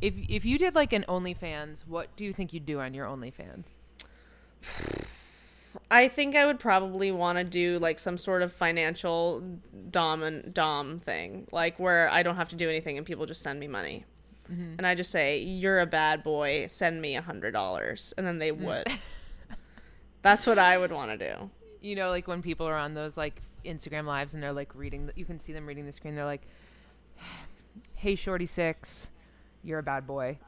If if you did like an OnlyFans, what do you think you'd do on your OnlyFans? I think I would probably want to do like some sort of financial dom and dom thing, like where I don't have to do anything and people just send me money, mm-hmm. and I just say, "You're a bad boy. Send me a hundred dollars," and then they mm. would. That's what I would want to do. You know, like when people are on those like Instagram lives and they're like reading, the, you can see them reading the screen. They're like, "Hey, Shorty Six, you're a bad boy.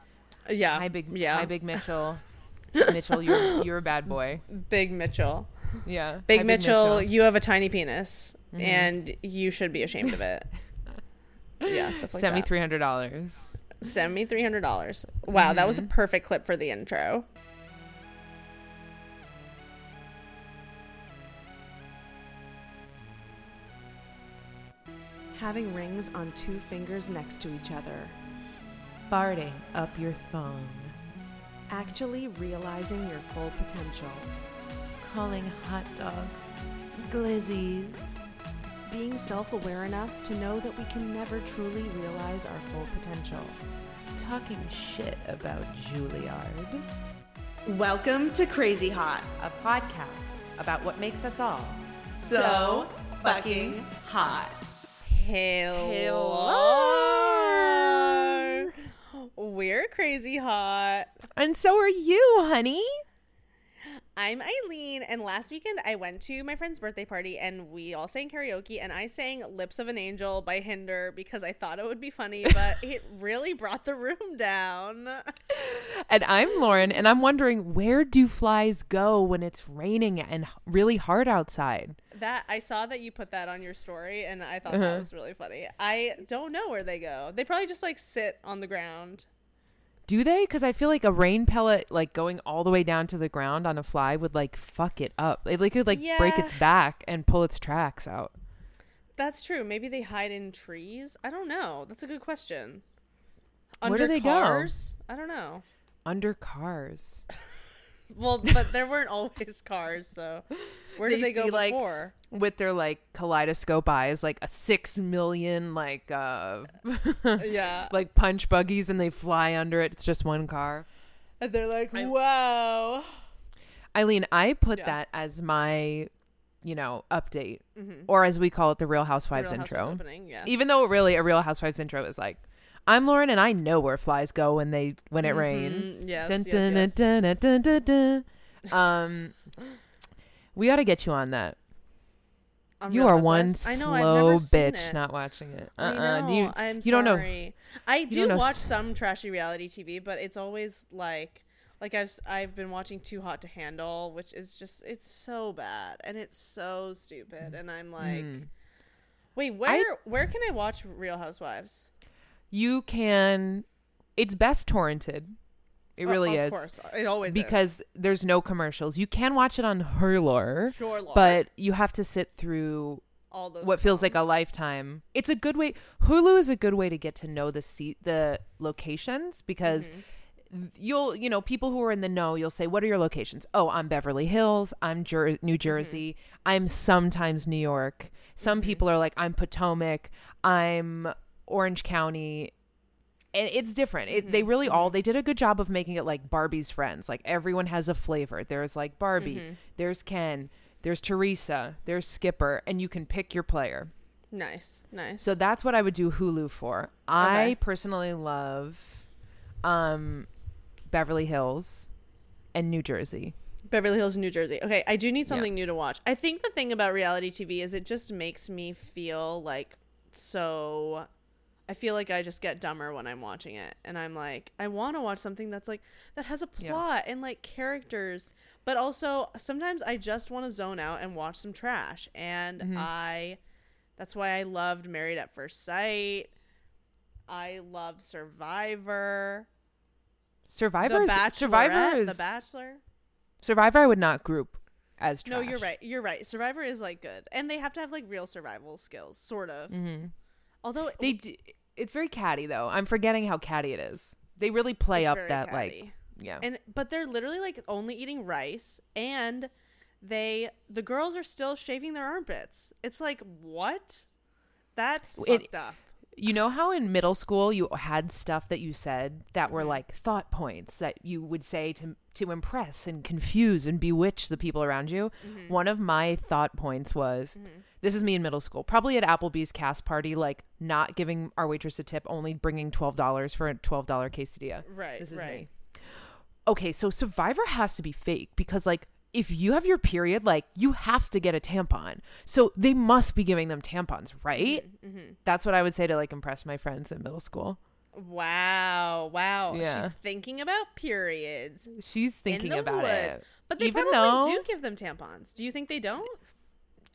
Yeah. Hi, big, Yeah. hi, big Mitchell. Mitchell, you're you're a bad boy. Big Mitchell. Yeah, Big, Hi, Mitchell, you have a tiny penis, mm-hmm. and you should be ashamed of it. yeah, stuff like Send me that. three hundred dollars. Send me three hundred dollars. Wow, that was a mm-hmm. perfect clip for the intro. Having rings on two fingers next to each other. Farting up your thong. Actually realizing your full potential. Calling hot dogs glizzies. Being self aware enough to know that we can never truly realize our full potential. Talking shit about Juilliard. Welcome to Crazy Hot. A podcast about what makes us all So fucking hot. Hello. We're crazy hot. And so are you, honey. I'm Eileen, and last weekend I went to my friend's birthday party and we all sang karaoke. And I sang Lips of an Angel by Hinder because I thought it would be funny, but it really brought the room down. And I'm Lauren, and I'm wondering where do flies go when it's raining and really hard outside? That I saw that you put that on your story, and I thought Uh-huh. that was really funny. I don't know where they go. They probably just like sit on the ground. Do they? Because I feel like a rain pellet, like going all the way down to the ground on a fly, would like fuck it up. It like, could like break its back and pull its tracks out. That's true. Maybe they hide in trees. I don't know. That's a good question. Where do they go? cars? I don't know. Under cars. Well, but there weren't always cars, so where did They they go see, like, before? with their like kaleidoscope eyes, like a six million like uh yeah, like punch buggies, and they fly under it. It's just one car. and they're like, I- "Wow." Eileen, I put Yeah. that as my, you know, update, Mhm. or as we call it, the Real Housewives Real Housewives intro. opening, yes. Even though really a Real Housewives intro is like, I'm Lauren, and I know where flies go when they when it Mhm. rains. Yes, Dun, yes, dun, yes. dun. Um, we got to get you on that. On You are one Housewives? I know, slow bitch not watching it. I Uh-uh. know. You, I'm you don't know- sorry. I do know watch s- some trashy reality TV, but it's always like like I've I've been watching Too Hot to Handle, which is just it's so bad and it's so stupid, and I'm like, Mm. wait, where where can I watch Real Housewives? You can. It's best torrented. It really Oh, of is. course, it always is. because there's no commercials. You can watch it on Hurler, Pure lore, but you have to sit through all those what feels like a lifetime. It's a good way. Hulu is a good way to get to know the seat, the locations because Mm-hmm. you'll, you know, people who are in the know, you'll say, "What are your locations?" Oh, I'm Beverly Hills. I'm Jer- Mm-hmm. New Jersey. I'm sometimes New York. Some people are like, "I'm Potomac. I'm Orange County." And it's different. It, Mm-hmm. they really all they did a good job of making it like Barbie's friends. Like everyone has a flavor. There's like Barbie. Mm-hmm. There's Ken. There's Teresa. There's Skipper, and you can pick your player. Nice, nice. So that's what I would do Hulu for. I personally love um Beverly Hills and New Jersey. Beverly Hills, and New Jersey. Okay, I do need something new to watch. I think the thing about reality TV is it just makes me feel like so. I feel like I just get dumber when I'm watching it, and I'm like, I want to watch something that's like that has a Yeah. plot and like characters, but also sometimes I just want to zone out and watch some trash, and Mm-hmm. I. That's why I loved Married at First Sight. I love Survivor. Survivor the is- Survivor is The Bachelor. Survivor I would not group as trash. No, you're right. You're right. Survivor is like good, and they have to have like real survival skills, sort of. Mhm. Although They d- it's very catty though. I'm forgetting how catty it is. They really play up that catty. like yeah. and but they're literally like only eating rice, and they the girls are still shaving their armpits. It's like what? That's It- fucked up. You know how in middle school you had stuff that you said that Mm-hmm. were like thought points that you would say to to impress and confuse and bewitch the people around you. Mm-hmm. One of my thought points was this is me in middle school, probably at Applebee's cast party, like not giving our waitress a tip, only bringing twelve dollars for a twelve dollar quesadilla. Right, This is right. me. Okay, so Survivor has to be fake because like if you have your period, like you have to get a tampon. So they must be giving them tampons, right? Mm-hmm, That's what I would say to like impress my friends in middle school. Wow, wow. Yeah. She's thinking about periods. She's thinking about woods. it. But they Even probably though- do give them tampons. Do you think they don't?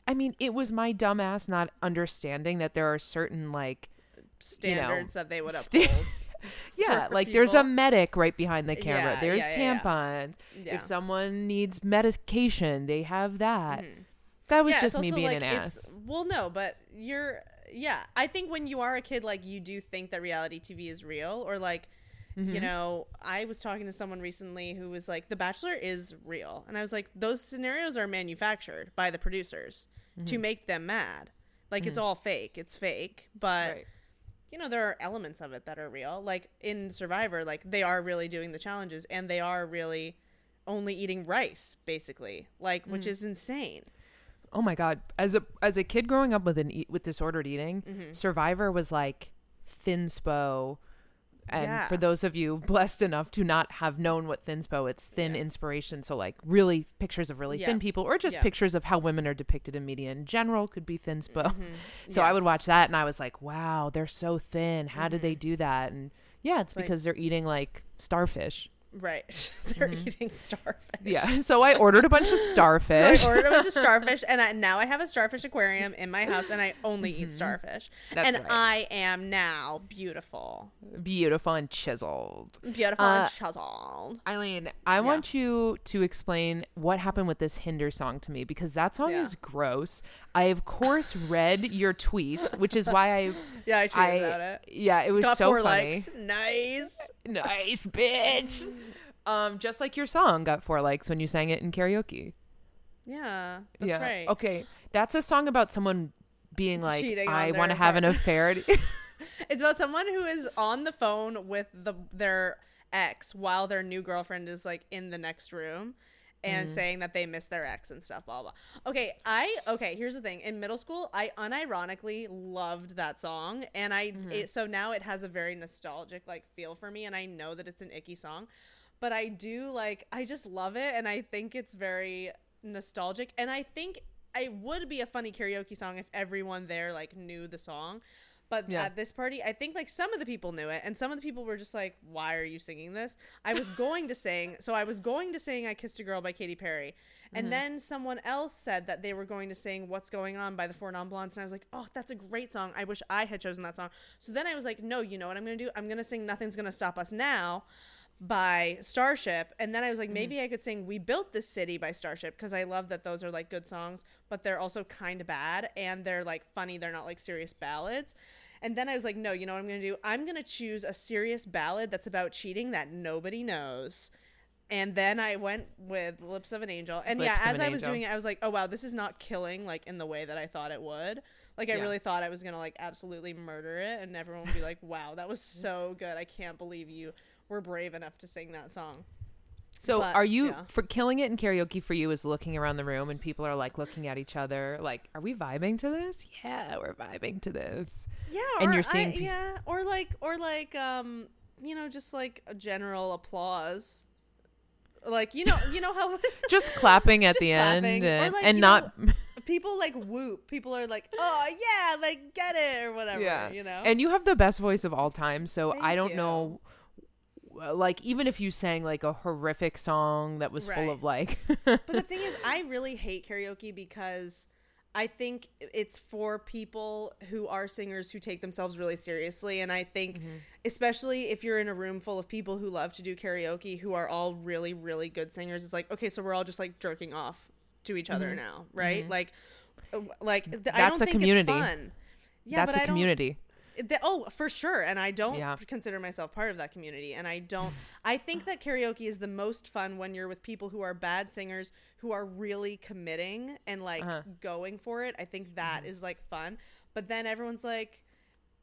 I mean, it was my dumbass not understanding that there are certain like Standards that they would uphold. yeah, for like there's a medic right behind the camera. Yeah, there's yeah, tampons. If someone needs medication, they have that. Mhm. That was just me being like, an ass. Well, no, but you're yeah. I think when you are a kid, like you do think that reality TV is real, or like Mm-hmm. you know, I was talking to someone recently who was like, "The Bachelor is real," and I was like, "Those scenarios are manufactured by the producers to Mm-hmm. make them mad. Like it's all fake. It's fake, but." Right. You know there are elements of it that are real like in survivor like they are really doing the challenges and they are really only eating rice basically like which Mm. is insane Oh my god! As a as a kid growing up with an eat, with disordered eating, Mm-hmm. Survivor was like thinspo. And Yeah. for those of you blessed enough to not have known what thinspo, it's thin Yeah. inspiration. So like really pictures of really Yeah. thin people, or just pictures of how women are depicted in media in general could be thinspo. So I would watch that and I was like, wow, they're so thin. How did they Mm-hmm. do that? And yeah, it's like- because they're eating like starfish. Right they're Mm-hmm. eating starfish Yeah. So I ordered a bunch of So starfish. I ordered a bunch of starfish, and I, now I have a starfish aquarium in my house, and I only eat starfish. Mm-hmm. That's and right. I am now beautiful, Beautiful and chiseled. beautiful Uh, and chiseled. Eileen, I want you to explain what happened with this Hinder song to me because that song Yeah. is gross. I of course read your tweet, which is why I Yeah, I tweeted I about it. yeah, it was Got so four funny. likes. Nice. Nice bitch. Um, just like your song got four likes when you sang it in karaoke. Yeah, that's yeah. right. Okay, that's a song about someone being like, Cheating I want to have an affair. It's about someone who is on the phone with the their ex while their new girlfriend is like in the next room and Mm. saying that they miss their ex and stuff blah blah. Okay, I okay, here's the thing. In middle school, I unironically loved that song and I Mm-hmm. it, so now it has a very nostalgic like feel for me and I know that it's an icky song, but I do like I just love it and I think it's very nostalgic and I think it would be a funny karaoke song if everyone there like knew the song. But Yeah. at this party, I think like some of the people knew it, and some of the people were just like, "Why are you singing this?" I was going to sing, so I was going to sing "I Kissed a Girl" by Katy Perry, and mm-hmm. then someone else said that they were going to sing "What's Going On" by the Four Non Blondes, and I was like, "Oh, that's a great song. I wish I had chosen that song." So then I was like, "No, you know what I'm going to do? I'm going to sing "Nothing's Gonna Stop Us Now." by Starship and then I was like mm-hmm. maybe I could sing We Built This City by Starship because I love that those are like good songs but they're also kind of bad and they're like funny they're not like serious ballads and then I was like no you know what I'm going to do I'm going to choose a serious ballad that's about cheating that nobody knows and then I went with Lips of an Angel and Lips yeah as an I was Angel. doing it I was like oh wow this is not killing like in the way that I thought it would like I Yeah. really thought I was going to like absolutely murder it and everyone would be like wow that was so good I can't believe you were brave enough to sing that song. So But, are you yeah. for killing it in karaoke for you is looking around the room and people are like looking at each other like are we vibing to this? Yeah, we're vibing to this. Yeah, And or you're seeing I, pe- yeah, or like or like um you know just like a general applause. Like you know you know how Just clapping at Just the clapping. end and, like, and not people like whoop. People are like, "Oh, yeah, like get it" or whatever, yeah. you know. And you have the best voice of all time, so I don't you. know Uh, like even if you sang like a horrific song that was full of like But the thing is, I really hate karaoke because I think it's for people who are singers who take themselves really seriously. And I think, mm-hmm. especially if you're in a room full of people who love to do karaoke who are all really, really good singers, it's like, okay, so we're all just like jerking off to each other mm-hmm. now, right? Mm-hmm. Like, uh, like th- I don't a think community. it's fun. Yeah, that's but a community. The, oh, for sure. And I don't Yeah. consider myself part of that community. And I don't, I think that karaoke is the most fun when you're with people who are bad singers, who are really committing and like Uh-huh. going for it. I think that is like fun. But then everyone's like,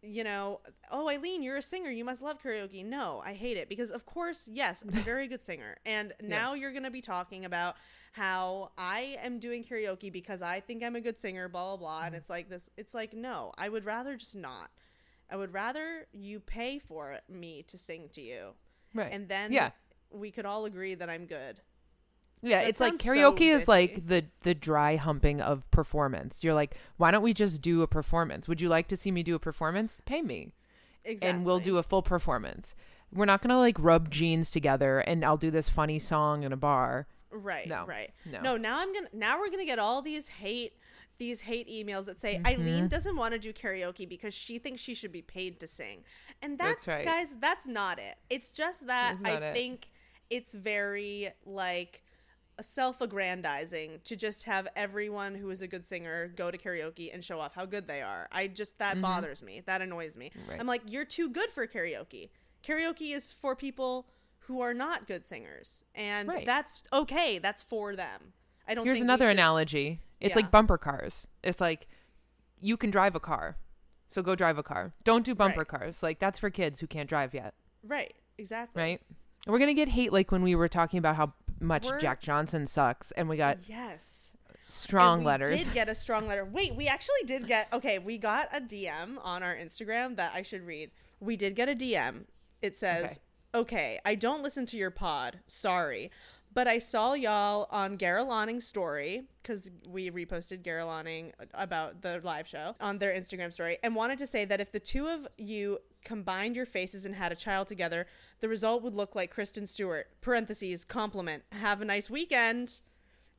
you know, oh, Eileen, you're a singer. You must love karaoke. No, I hate it because, of course, yes, I'm a very good singer. And now you're going to be talking about how I am doing karaoke because I think I'm a good singer, blah, blah, blah. And Mm-hmm. it's like this, it's like, no, I would rather just not. I would rather you pay for me to sing to you. Right. And then yeah. we could all agree that I'm good. Yeah, That it's like sounds so karaoke is like the the dry humping of performance. You're like, why don't we just do a performance? Would you like to see me do a performance? Pay me, Exactly. and we'll do a full performance. We're not gonna like rub jeans together, and I'll do this funny song in a bar. Right. No. Right. No. No. Now I'm gonna. Now we're gonna get all these hate. These hate emails that say Mm-hmm. Eileen doesn't want to do karaoke because she thinks she should be paid to sing, and that's, That's right. guys. That's not it. It's just that I it. think it's very like self-aggrandizing to just have everyone who is a good singer go to karaoke and show off how good they are. I just that bothers me. That annoys me. Mm-hmm. Right. I'm like, you're too good for karaoke. Karaoke is for people who are not good singers, and Right. that's okay. That's for them. I don't. Here's another should- analogy. It's Yeah. like bumper cars. It's like you can drive a car, so go drive a car. Don't do bumper Right. cars. Like that's for kids who can't drive yet, Right. Exactly. right? And we're gonna get hate like when we were talking about how much We're- Jack Johnson sucks, and we got Yes. strong And we letters. Did get a strong letter. Wait, we actually did get. Okay, we got a DM on our Instagram that I should read. We did get a DM. It says, "Okay, I don't listen to your pod. Sorry." But I saw y'all on Gara story because we reposted Gara Lanning about the live show on their Instagram story and wanted to say that if the two of you combined your faces and had a child together, the result would look like Kristen Stewart. Parentheses, compliment. Have a nice weekend.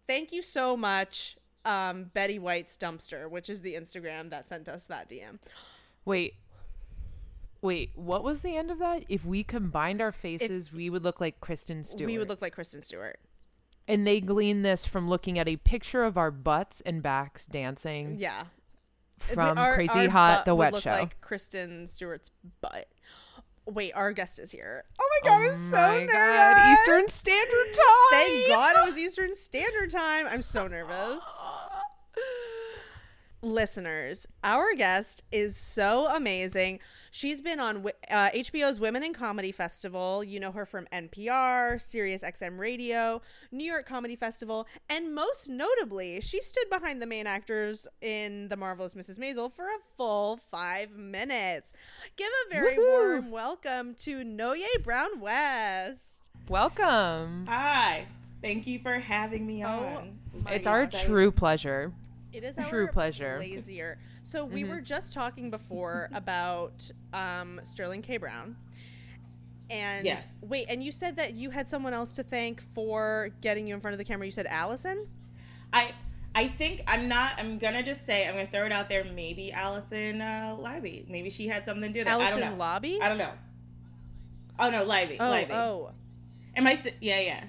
Thank you so much, um, Betty White's Dumpster, which is the Instagram that sent us that DM. Wait. Wait, what was the end of that? If we combined our faces, we would look like Kristen Stewart. We would look like Kristen Stewart. and they glean this from looking at a picture of our butts and backs dancing Yeah. from Our- Crazy our Hot the would Wet look Show. like Kristen Stewart's butt. Wait, our guest is here. Oh my oh god, I'm so nervous. God, Eastern Standard Time. Thank God it was Eastern Standard Time. I'm so nervous. Listeners, our guest is so amazing. She's been on uh, HBO's Women in Comedy Festival. You know her from NPR, Sirius XM Radio, New York Comedy Festival, and most notably, she stood behind the main actors in The Marvelous Mrs. Maisel for a full five minutes. Give a very Woohoo. warm welcome to Noye Brown West. Welcome. Hi. Thank you for having me Oh, on. my It's our excited. true pleasure. It is True our pleasure. Lazier. So we were just talking before about um, Sterling K. Brown. And Yes. wait, and you said that you had someone else to thank for getting you in front of the camera. You said Alison. I I think I'm not. I'm gonna just say I'm gonna throw it out there. Maybe Alison uh, Leiby. Maybe she had something to do with it. I Alison don't know. Lobby. I don't know. Oh no, Leiby. oh, Leiby. oh, Am I? Yeah, yeah.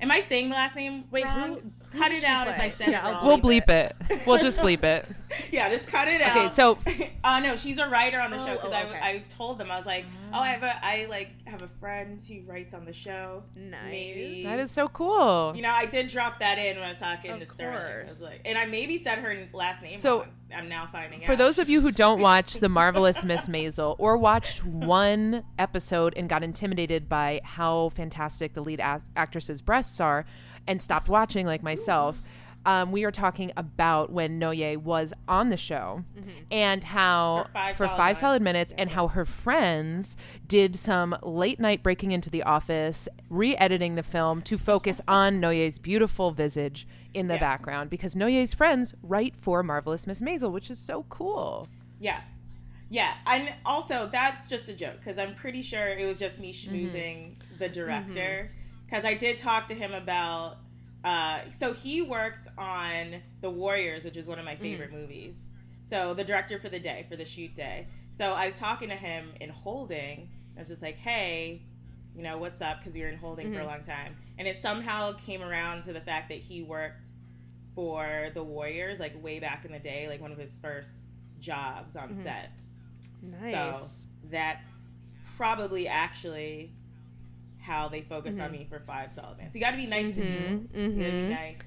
Am I saying the last name? Wait, wrong? who- who Cut it she out if? I said Yeah, it wrong. We'll bleep it. We'll just bleep it. yeah, just cut it out. Okay, so- uh, no, she's a writer on the Oh, show because oh, I, okay. I told them I was like, oh, I have a I like have a friend who writes on the show. nice. Maybe That is so cool. You know, I did drop that in when I was talking Of to Sterling. I course. was like, and I maybe said her last name. So- wrong. I'm now finding out. For those of you who don't watch The Marvelous Miss Maisel or watched one episode and got intimidated by how fantastic the lead a- actress's breasts are and stopped watching, like myself, um, we are talking about when Noye was on the show and how For five for solid five solid minutes. minutes and how her friends did some late night breaking into the office, re editing the film to focus on Noye's beautiful visage in the Yeah. background because Noye's friends write for Marvelous Miss Maisel, which is so cool. yeah, yeah, and also that's just a joke because I'm pretty sure it was just me Mm-hmm. schmoozing the director because I did talk to him about. Uh, so he worked on The Warriors, which is one of Mm-hmm. my favorite movies. So the director for the day, for the shoot day. So I was talking to him in holding. I was just like, hey, you know, what's up? Because we were in holding for a long time. And it somehow came around to the fact that he worked for the Warriors, like way back in the day, like one of his first jobs on set. Nice. So that's probably actually how they focused on mm-hmm. me for five solid minutes. You got to be nice to mm-hmm. people. You got to be mm-hmm. nice.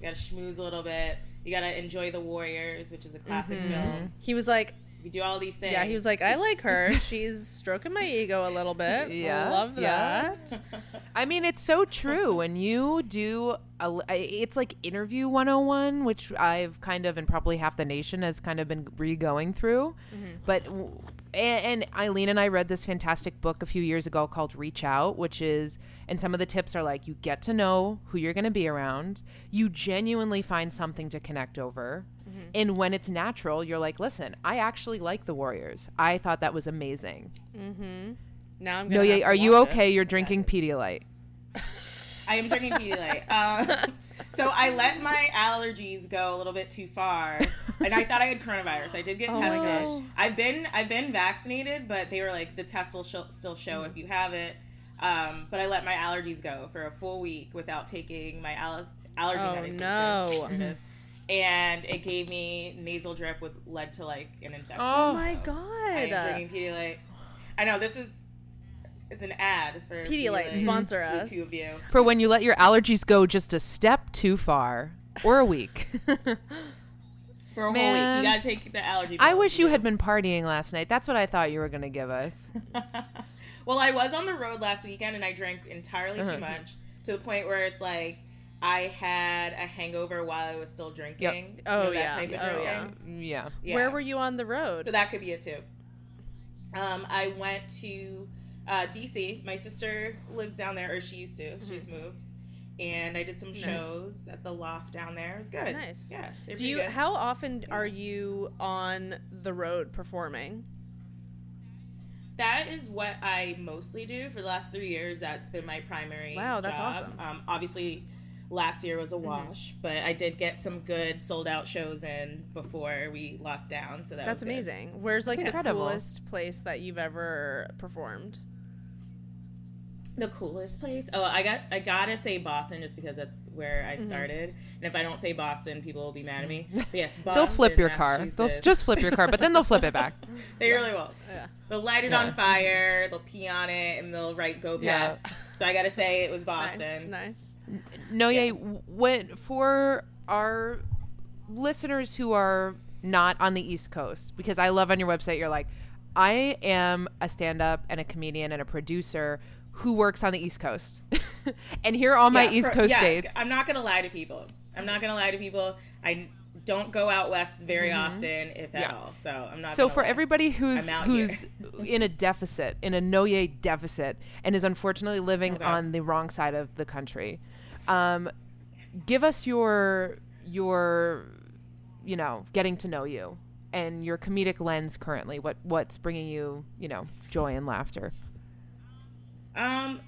You got to schmooze a little bit. You got to enjoy the Warriors, which is a classic film. he was like, we do all these things. Yeah, he was like, I like her. She's stroking my ego a little bit. Yeah, I Love yeah. that. I mean, it's so true. When you do, a, it's like interview 101, which I've kind of, and probably half the nation has kind of been re going through. But, w- and, and Eileen and I read this fantastic book a few years ago called Reach Out, which is, and some of the tips are like, you get to know who you're going to be around, you genuinely find something to connect over. Mm-hmm. And when it's natural, you're like, listen, I actually like the Warriors. I thought that was amazing. Mm-hmm. Now I'm No, gonna. yeah, are you watch it. okay? You're drinking Pedialyte. I am drinking Pedialyte. Um, so I let my allergies go a little bit too far, and I thought I had coronavirus. I did get Oh, tested. I've been I've been vaccinated, but they were like the test will show, still show if you have it. Um, but I let my allergies go for a full week without taking my al- allergy Oh, medication. no. There it is. And it gave me nasal drip, with led to like an infection. Oh. My So I god. am drinking Pedialyte. I know this is it's an ad for Pedialyte, sponsor to the us. two of you. for when you let your allergies go just a step too far or a week. For a whole Man. week, you gotta take the allergy. I wish you do. had been partying last night. That's what I thought you were going to give us. well, I was on the road last weekend and I drank entirely Uh-huh. too much to the point where it's like I had a hangover while I was still drinking. Oh, You know, that yeah. type of Oh, drinking. yeah. Yeah. Yeah. Where were you on the road? So that could be it too. Um, I went to uh, DC. My sister lives down there, or she used to. She's moved. And I did some Nice. shows at the loft down there. It was good. Nice. Yeah. Do you? good. How often are you on the road performing? That is what I mostly do for the last three years. That's been my primary. Wow, that's job. awesome. Mm-hmm. Um, obviously, last year was a wash, but I did get some good sold out shows in before we locked down. So that That's was good. amazing. Where's like That's the incredible. coolest place that you've ever performed? The coolest place? Oh, I got I gotta say Boston just because that's where Mm-hmm. I started. And if I don't say Boston, people will be mad at me. But yes, Boston, They'll flip your car. They'll just flip your car, but then they'll flip it back. they really will. Yeah. They'll light it Yeah. on fire. They'll pee on it, and they'll write "Go Yeah. So I gotta say it was Boston. Nice. Nice. No, yeah. When for our listeners who are not on the East Coast, because I love on your website, you're like, I am a stand-up and a comedian and a producer who works on the East Coast, and here are all my Yeah, East Coast yeah, states. I'm not gonna lie to people. I'm not gonna lie to people. I don't go out west very often, if at Mm-hmm. Yeah. all. So I'm not. So for lie. everybody who's who's in a deficit, in a Noye deficit, and is unfortunately living Okay. on the wrong side of the country, um, give us your your you know getting to know you and your comedic lens currently. What what's bringing you you know joy and laughter? Um,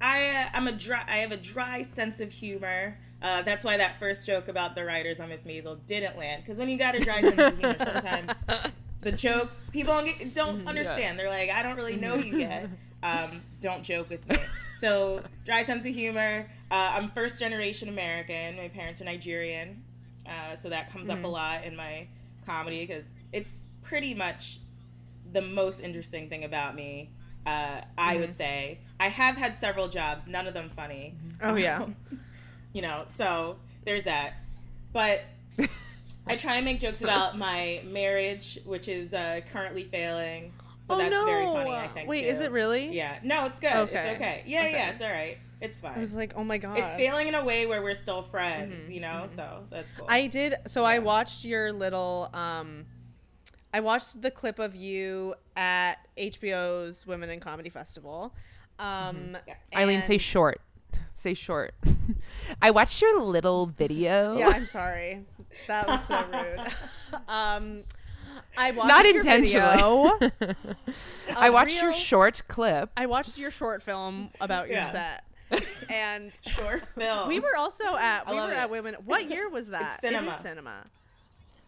I uh, I'm a dry. I have a dry sense of humor. Uh, that's why that first joke about the writers on Miss Maisel didn't land. Because when you got a dry sense of humor, sometimes the jokes people don't, get, don't understand. They're like, I don't really know you yet. Um, don't joke with me. So dry sense of humor. Uh, I'm first generation American. My parents are Nigerian, uh, so that comes up a lot in my comedy because it's pretty much the most interesting thing about me. Uh, I would say I have had several jobs, none of them funny. Oh, yeah. you know, so there's that. But I try and make jokes about my marriage, which is uh, currently failing. So oh that's no! very funny. I think. Wait, too. is it really? Yeah. No, it's good. Okay. It's okay. Yeah, Okay. yeah, it's all right. It's fine. I was like, oh my god. it's failing in a way where we're still friends, you know. So that's cool. I did. So I watched your little. um I watched the clip of you at HBO's Women in Comedy Festival. Um, Yes. Eileen, say short. Say short. I watched your little video. Yeah, I'm sorry. That was so rude. um, I watched Not your intentionally. video. I A watched your short clip. I watched your short film about your Yeah. set, and Short film. we were also at I we were it. at Women. What year was that? It cinema. was cinema.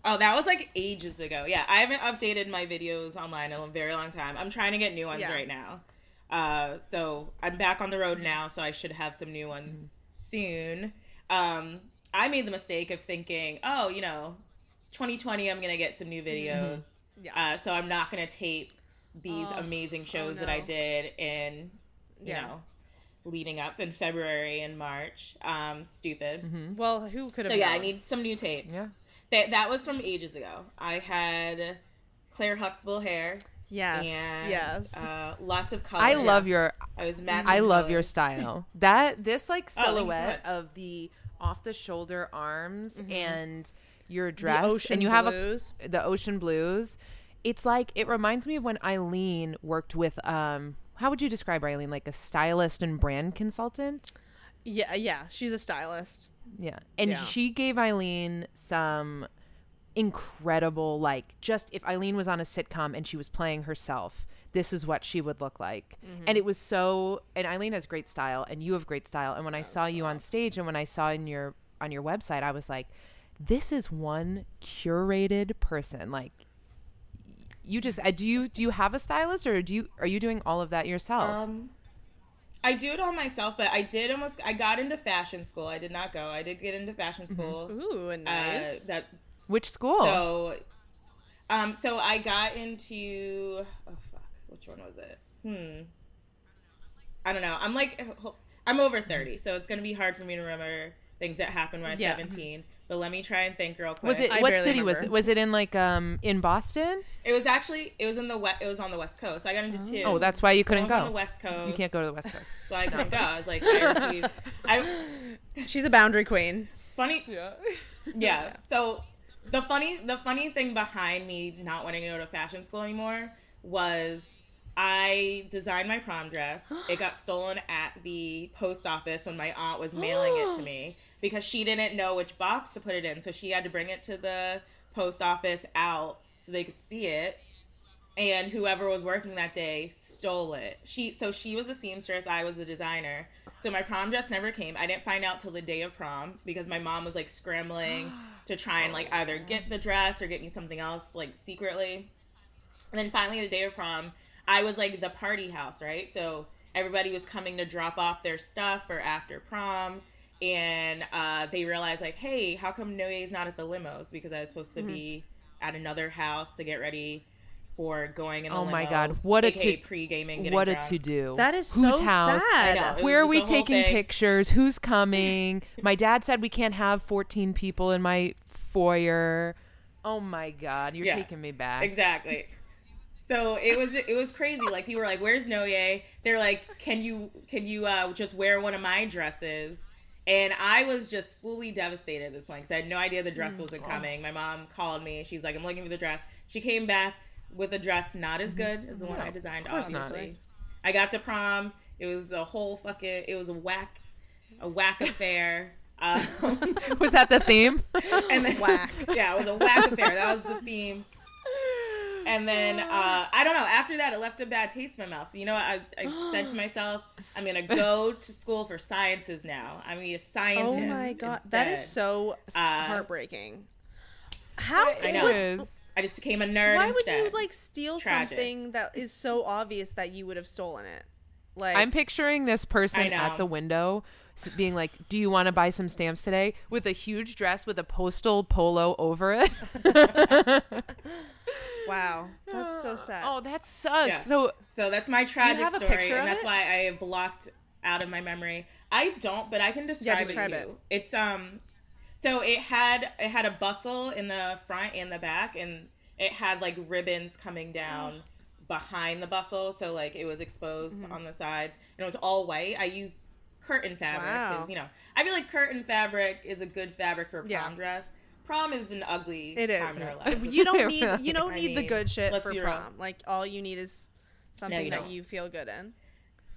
Oh, that was like ages ago. Yeah, I haven't updated my videos online in a very long time. I'm trying to get new ones Yeah. right now. Uh, so I'm back on the road now, so I should have some new ones soon. Um, I made the mistake of thinking, oh, you know, 2020, I'm gonna get some new videos. Yeah. Uh, so I'm not gonna tape these Oh, amazing shows that no. I did in, you Yeah. know, leading up in February and March. Um, stupid. Well, who could have? So yeah, I need some new tapes. Yeah. That that was from ages ago. I had Claire Huxtable hair. Yes. And, yes. Uh, lots of color. I love your I was matching. I love your style. That this like Oh, thank you so silhouette much. of the off the shoulder arms Mm-hmm. and your the dress ocean and you have a the ocean blues. It's like it reminds me of when Eileen worked with um how would you describe Eileen like a stylist and brand consultant? yeah, yeah. She's a stylist. Yeah. And Yeah. she gave Eileen some incredible like just if Eileen was on a sitcom and she was playing herself, this is what she would look like. And it was so and Eileen has great style and you have great style and when I saw you on stage and when I saw in your on your website I was like this is one curated person like you just uh, do you do you have a stylist or do you are you doing all of that yourself? Um, I do it all myself, but I did almost. I got into fashion school. I did not go. I did get into fashion school. Ooh, Uh, nice. that Which school? so, um, so I got into. Oh fuck, which one was it? Hmm. I don't know. I'm like, I'm over thirty, so it's gonna be hard for me to remember things that happened when I was Yeah. seventeen. But let me try and think real quick. was it I what barely city was it? Was it in like um in Boston? It was actually it was in the west. It was on the west coast. I got into two. Oh, that's why you couldn't was on go. the west coast. You can't go to the West Coast. So I couldn't go. I was like, I refuse. I She's a boundary queen. funny. Yeah. So the funny the funny thing behind me not wanting to go to fashion school anymore was I designed my prom dress. It got stolen at the post office when my aunt was mailing it to me because she didn't know which box to put it in. So she had to bring it to the post office out so they could see it. And whoever was working that day stole it. She so she was the seamstress, I was the designer. So my prom dress never came. I didn't find out till the day of prom because my mom was like scrambling to try and like either get the dress or get me something else like secretly. And then finally, the day of prom, I was like the party house, right? So everybody was coming to drop off their stuff for after prom. And uh, they realized, like, hey, how come Noye's not at the limos? Because I was supposed to be at another house to get ready for going in the Oh my God, what a to- pre-gaming, getting what a to do. That is Whose so house? sad. Know. Where are we just the whole taking thing. pictures? Who's coming? my dad said we can't have 14 people in my foyer. Oh my god, you're Yeah. taking me back. Exactly. So it was it was crazy. Like people were like, "Where's Noye?" They're like, "Can you can you uh, just wear one of my dresses?" And I was just fully devastated at this point because I had no idea the Mm, dress oh. wasn't coming. My mom called me. She's like, "I'm looking for the dress." She came back with a dress not as good as the one No, I designed. Mm-hmm. not. Obviously, I got to prom. It was a whole fucking. It was a whack, a whack affair. Um, Was that the theme? and then Whack. Yeah, it was a whack affair. That was the theme. And then uh, I don't know. After that, it left a bad taste in my mouth. So you know what? I, I said to myself, I'm gonna go to school for sciences now. I'm gonna be a scientist. Oh my god, that is so Uh, heartbreaking. How? I know. is. I just became a nerd. Why would you like steal Tragic. something that is so obvious that you would have stolen it? Like I'm picturing this person at the window s- being like, "Do you want to buy some stamps today?" with a huge dress with a postal polo over it. wow, that's so sad. oh, that sucks. Yeah. So So that's my tragic have a story, picture and that's it? why I have blocked out of my memory. I don't, but I can describe, describe it to it. you. It's um, so it had it had a bustle in the front and the back, and it had like ribbons coming down behind the bustle, so like it was exposed Mm-hmm. on the sides, and it was all white. I used curtain fabric Wow. because you know I feel like curtain fabric is a good fabric for a prom Yeah. dress. Prom is an ugly it time is. in our lives. You don't need you don't I need the good shit for be real. prom. Like all you need is something you that don't. you feel good in.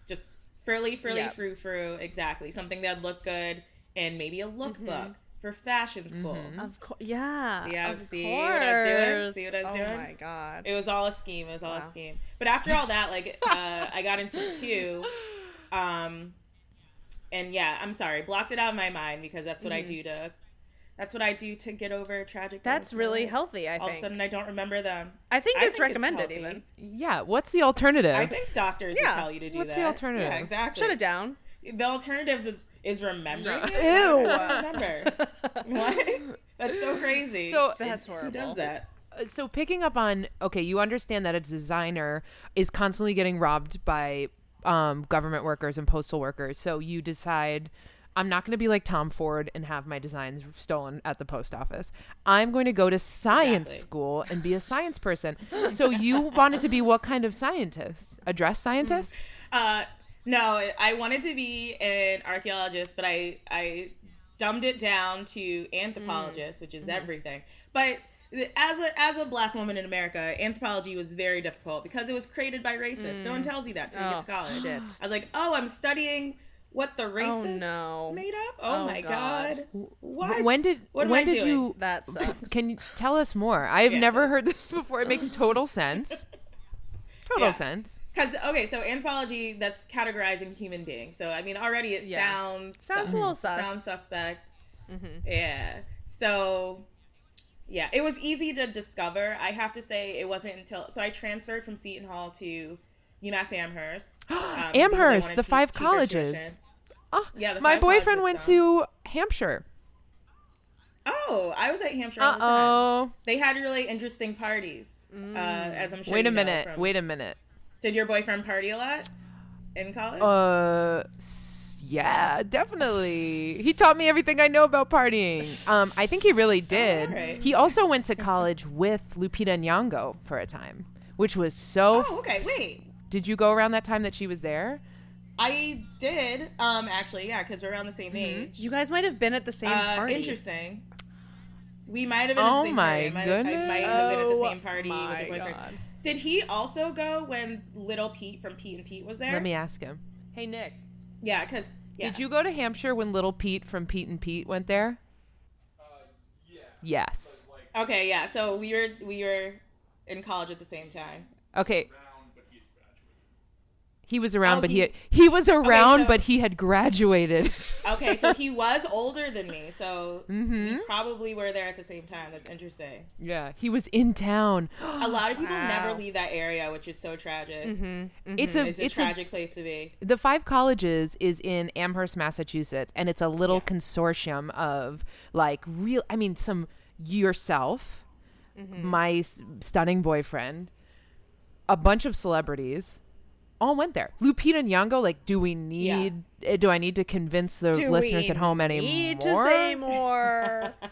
just frilly, frilly, Yep. frou frou. Exactly. Something that'd look good and maybe a lookbook Mm-hmm. for fashion school. Of course, yeah. See how- of see what I was doing? See what I was oh doing? Oh my god. It was all a scheme. It was all Wow. a scheme. But after all that, like, uh, I got into two. Um, and yeah, I'm sorry, blocked it out of my mind because that's what I do to. That's what I do to get over tragic. Mm-hmm. That's moments in my really life. healthy. I All of a sudden, I don't remember them. I think I it's think recommended healthy. even. yeah, what's the alternative? I think doctors Yeah. would tell you to do What's that. the alternative? Yeah, exactly. Shut it down. The alternatives is, is remembering. No. it? Ew. Remember what? That's so crazy. so That's who horrible. does that? Uh, so picking up on okay you understand that a designer is constantly getting robbed by um, government workers and postal workers so you decide I'm not going to be like Tom Ford and have my designs stolen at the post office. I'm going to go to science Exactly. school and be a science person. so you wanted to be what kind of scientist? A dress scientist? Uh, no, I wanted to be an archaeologist, but I I dumbed it down to anthropologist, which is Mm-hmm. everything. But as a as a black woman in America, anthropology was very difficult because it was created by racists. No one tells you that till you get to Oh, college. shit. I was like, oh, I'm studying what the racists no. made up. Oh, Oh, my God. god. What? When did what when did doing? you That sucks. Can you tell us more? I've Yeah. never heard this before. It makes total sense. Total Yeah. sense. Because okay, so anthropology that's categorizing human beings. So I mean, already it Yeah. sounds Sounds a little sus. Sounds suspect. Mhm. Yeah. So yeah, it was easy to discover. I have to say, it wasn't until so I transferred from Seton Hall to UMass Amherst. um, Amherst, the five colleges. tuition. Oh, Yeah, the my boyfriend went so- to Hampshire. Oh, I was at Hampshire Uh the oh. They had really interesting parties. Uh, as I'm sure. Wait a minute. from- Wait a minute. Did your boyfriend party a lot in college? Uh, yeah, definitely. He taught me everything I know about partying. Um, I think he really did. alright. He also went to college with Lupita Nyong'o for a time, which was so. oh, okay. Wait. Did you go around that time that she was there? I did. Um, actually, yeah, because we're around the same Mm-hmm. age. You guys might have been at the same Uh, party. interesting. We might have been Oh at the same my party. I might, I might have been at the Oh same party with my the boyfriend. God. Did he also go when Little Pete from Pete and Pete was there? Let me ask him. Hey Nick, Yeah, because yeah. did you go to Hampshire when Little Pete from Pete and Pete went there? Uh, yes. Okay, yeah. So we were we were in college at the same time. Okay. He was around, Oh, but he he- had, he was around, so- but he had graduated. Okay, so he was older than me, so Mhm. we probably were there at the same time. That's interesting. yeah, he was in town. A lot of people Wow. never leave that area, which is so tragic. Mm-hmm. It's a It's a it's a tragic place to be. the five colleges is in Amherst, Massachusetts, and it's a little consortium of like real. I mean, some yourself, my s- stunning boyfriend, a bunch of celebrities, all went there. Lupita Nyong'o. Like, do we need? eh, Do I need to convince the Do listeners at home anymore? Need to say more.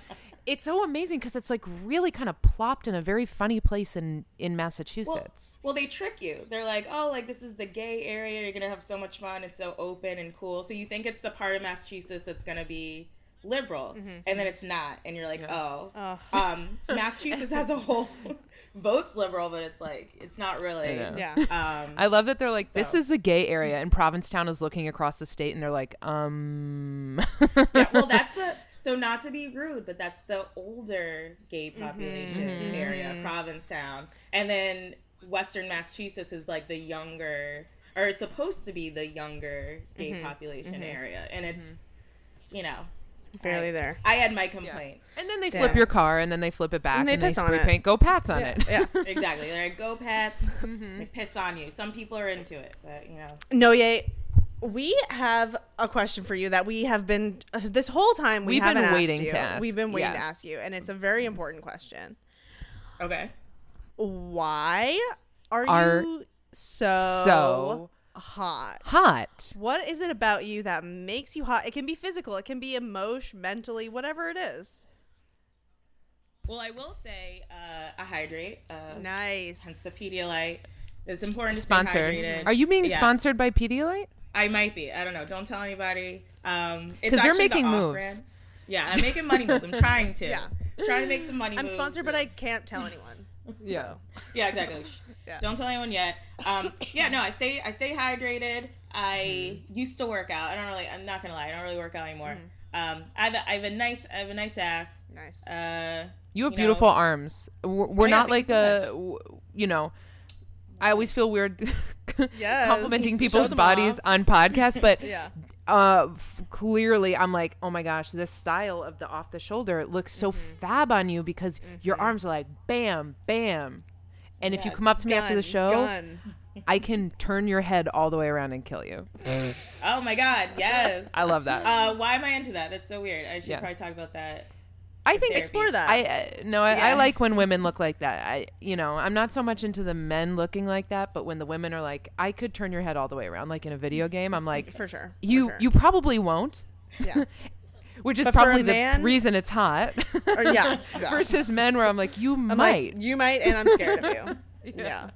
It's so amazing because it's like really kind of plopped in a very funny place in in Massachusetts. Well, they trick you. They're like, oh, like this is the gay area. You're gonna have so much fun. It's so open and cool. So you think it's the part of Massachusetts that's gonna be liberal, mm-hmm. and then it's not. And you're like, oh. Ugh. Um, Massachusetts as a whole votes liberal, but it's like it's not really. I yeah. Um, I love that they're like, this So- is a gay area, and Provincetown is looking across the state, and they're like, um. yeah, well, that's the so not to be rude, but that's the older gay mm-hmm. population mm-hmm. area, Provincetown, and then Western Massachusetts is like the younger, or it's supposed to be the younger gay population area, and it's you know Barely I- there. I had my complaints. and then they Yeah. flip your car, and then they flip it back, And and they they, piss on spray it. paint go Pats on Yeah. it. yeah. exactly, they're like go Pats. They piss on you. Some people are into it, but you know. No, yay. We have a question for you that we have been uh, this whole time. We We've been haven't asked waiting you. to ask. We've been waiting to ask you, and it's a very important question. Okay. Why are, Are you so, So hot? hot. What is it about you that makes you hot? It can be physical, it can be emotion, mentally, whatever it is. Well, I will say uh, I hydrate. Uh, Hence Nice. the Pedialyte. It's important to Sponsored. stay hydrated. Are you being Yeah. sponsored by Pedialyte? I might be. I don't know. Don't tell anybody. Um, it's 'Cause they're actually the making moves. off-brand. Yeah, I'm making money moves. I'm trying to. Yeah. Trying to make some money I'm moves. sponsored, but I can't tell anyone. Yeah. Yeah, exactly. Yeah. Don't tell anyone yet. Um, yeah, no, I stay I stay hydrated. I Mm-hmm. used to work out. I don't really. I'm not gonna lie. I don't really work out anymore. Mm-hmm. Um, I have a, I have a nice I have a nice ass. Nice. Uh, You have You know- beautiful arms. We're, we're not like you a, so you know. I always feel weird Yes. complimenting people's bodies off. on podcasts, but Yeah. Uh, f- clearly I'm like, oh my gosh, this style of the off the shoulder looks so Mm-hmm. fab on you because your arms are like bam, bam. And if you come up to me after the show, gun. I can turn your head all the way around and kill you. oh my god, yes. I love that. Uh, why am I into that? That's so weird. I should Yeah. probably talk about that. I think. Explore that. I uh, no, I, I like when women look like that. I you know, I'm not so much into the men looking like that, but when the women are like, I could turn your head all the way around, like in a video game, I'm like, for sure. for you sure. you probably won't, Yeah. which is But for probably the man- reason it's hot. Or, yeah. yeah. Versus men, where I'm like, you I'm might. like, you might, and I'm scared of you. yeah.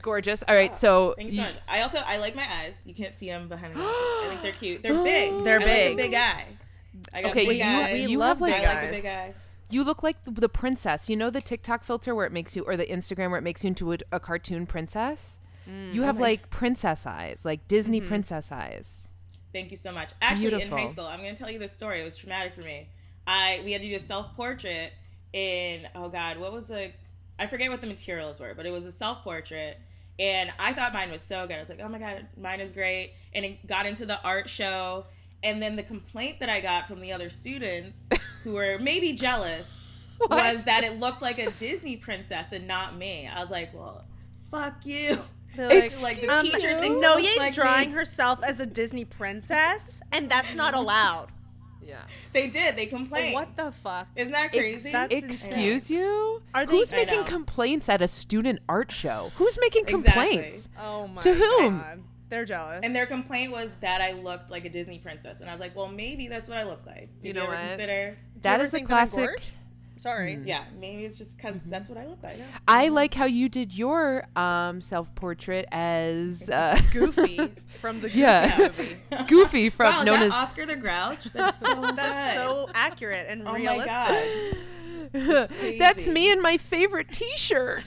Gorgeous. All right, so you so much. I also I like my eyes. You can't see them behind lashes. I think they're cute. They're big. They're I like a big. big eye. I got Okay, big you- eyes. we I you love have like big like a eyes. big eye. you look like the, the princess. You know the TikTok filter where it makes you, or the Instagram where it makes you into a, a cartoon princess. Mm, you oh have like princess eyes, like Disney Mm-hmm. princess eyes. Thank you so much. Actually, in high school, I'm going to tell you this story. It was traumatic for me. I we had to do a self portrait in oh god, what was the I forget what the materials were, but it was a self portrait. And I thought mine was so good. I was like, oh my god, mine is great. And it got into the art show. And then the complaint that I got from the other students who were maybe jealous was that it looked like a Disney princess and not me. I was like, well, fuck you. They're like the um, teacher thinks no, it Ye's like drawing me. herself as a Disney princess, and that's not allowed. Yeah. They did. They complained. What the fuck? Isn't that crazy? That's Excuse you? Are they- Who's making complaints at a student art show? Who's making Exactly. complaints? Oh my To whom? God. They're jealous. And their complaint was that I looked like a Disney princess, and I was like, "Well, maybe that's what I look like." Did You know ever what? Consider? That ever is a think that I'm classic. gorge? Sorry. Yeah, maybe it's just because that's what I look like. I like how you did your um, self portrait as uh, Goofy from the Goofy Yeah. movie. Goofy from wow, is known that as Oscar the Grouch. That's so That's so accurate and Oh my realistic. god. That's me in my favorite T-shirt.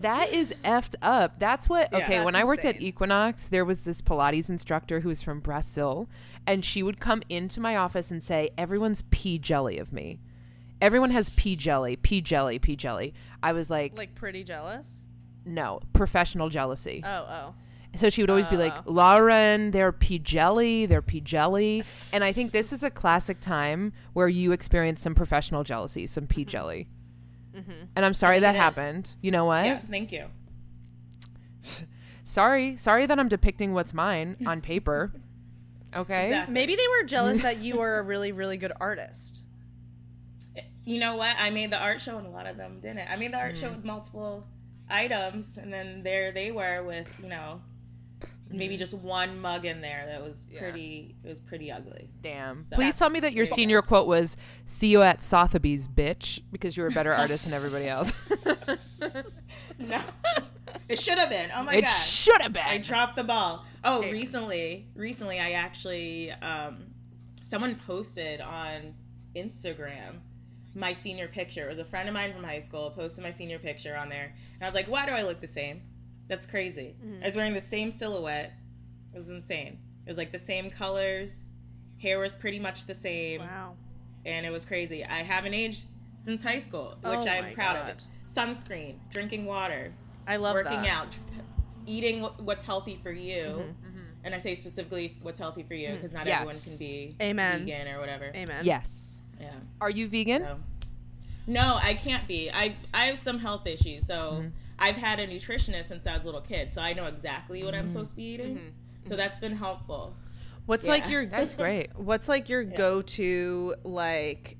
That is effed up. That's what. Yeah. Okay, when That's I worked at. Equinox, there was this Pilates instructor who was from Brazil, and she would come into my office and say, "Everyone's pea jelly of me. Everyone has pea jelly, pea jelly, pea jelly." I was like, Like pretty jealous. "No, professional jealousy." Oh, oh. So she would always be like, Oh. Lauren, they're pea jelly, they're pea jelly. And I think this is a classic time where you experience some professional jealousy, some pea jelly. Mm-hmm. And I'm sorry that happened. You know what? Yeah, thank you. Sorry. Sorry that I'm depicting what's mine on paper. Okay. Exactly. Maybe they were jealous that you were a really, really good artist. You know what? I made the art show, and a lot of them didn't. I made the art show mm. with multiple items, and then there they were with you know maybe just one mug in there that was Yeah. pretty. It was pretty ugly. Damn. So- Please tell me that your There you senior quote was "See you at Sotheby's, bitch," because you were a better artist than everybody else. No, it should have been. Oh my god. it should have been. I dropped the ball. Oh, Damn. recently, recently I actually um, someone posted on Instagram my senior picture. It was a friend of mine from high school posted my senior picture on there, and I was like, "Why do I look the same? That's crazy." Mm-hmm. I was wearing the same silhouette. It was insane. It was like the same colors, hair was pretty much the same, Wow. and it was crazy. I haven't aged since high school, oh which Oh I'm proud God. of. It. Sunscreen, drinking water, I love working that. out, eating what's healthy for you. Mm-hmm. mm-hmm. And I say specifically what's healthy for you mm-hmm. because not Yes. everyone can be Amen. vegan or whatever. Amen. yes. Yeah. Are you vegan? So. No, I can't be. I I have some health issues, so I've had a nutritionist since I was a little kid, so I know exactly what I'm mm-hmm. supposed to be eating. Mm-hmm. So mm-hmm. that's been helpful. What's Yeah. like your That's great. What's like your go-to like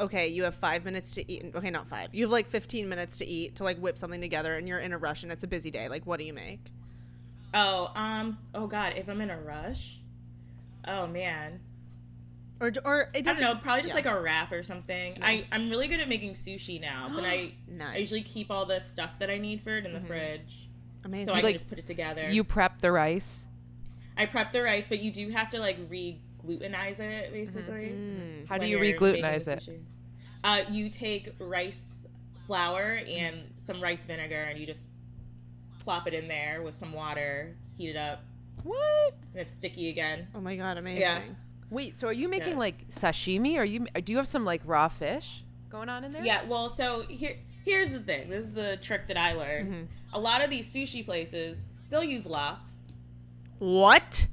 okay, you have 5 minutes to eat. Okay, not 5. You have like 15 minutes to eat to like whip something together and you're in a rush and it's a busy day. Like what do you make? Oh, um, oh God, if I'm in a rush, oh man, Or or it I don't doesn't know, probably just yeah. like a wrap or something. Nice. I I'm really good at making sushi now, but I I usually keep all the stuff that I need for it in the fridge, amazing. so I like- can just put it together. You prep the rice. I prep the rice, but you do have to like re-glutenize it, basically. Mm. How do you you're re-glutenize it? Uh, you take rice flour and some rice vinegar, and you just plop it in there with some water, heat it up, What? and it's sticky again. Oh my god, amazing. Yeah. Wait, so are you making Yeah. like sashimi? Are you do you have some like raw fish going on in there? Yeah, well, so here here's the thing. This is the trick that I learned. Mm-hmm. A lot of these sushi places, they'll use lox. What?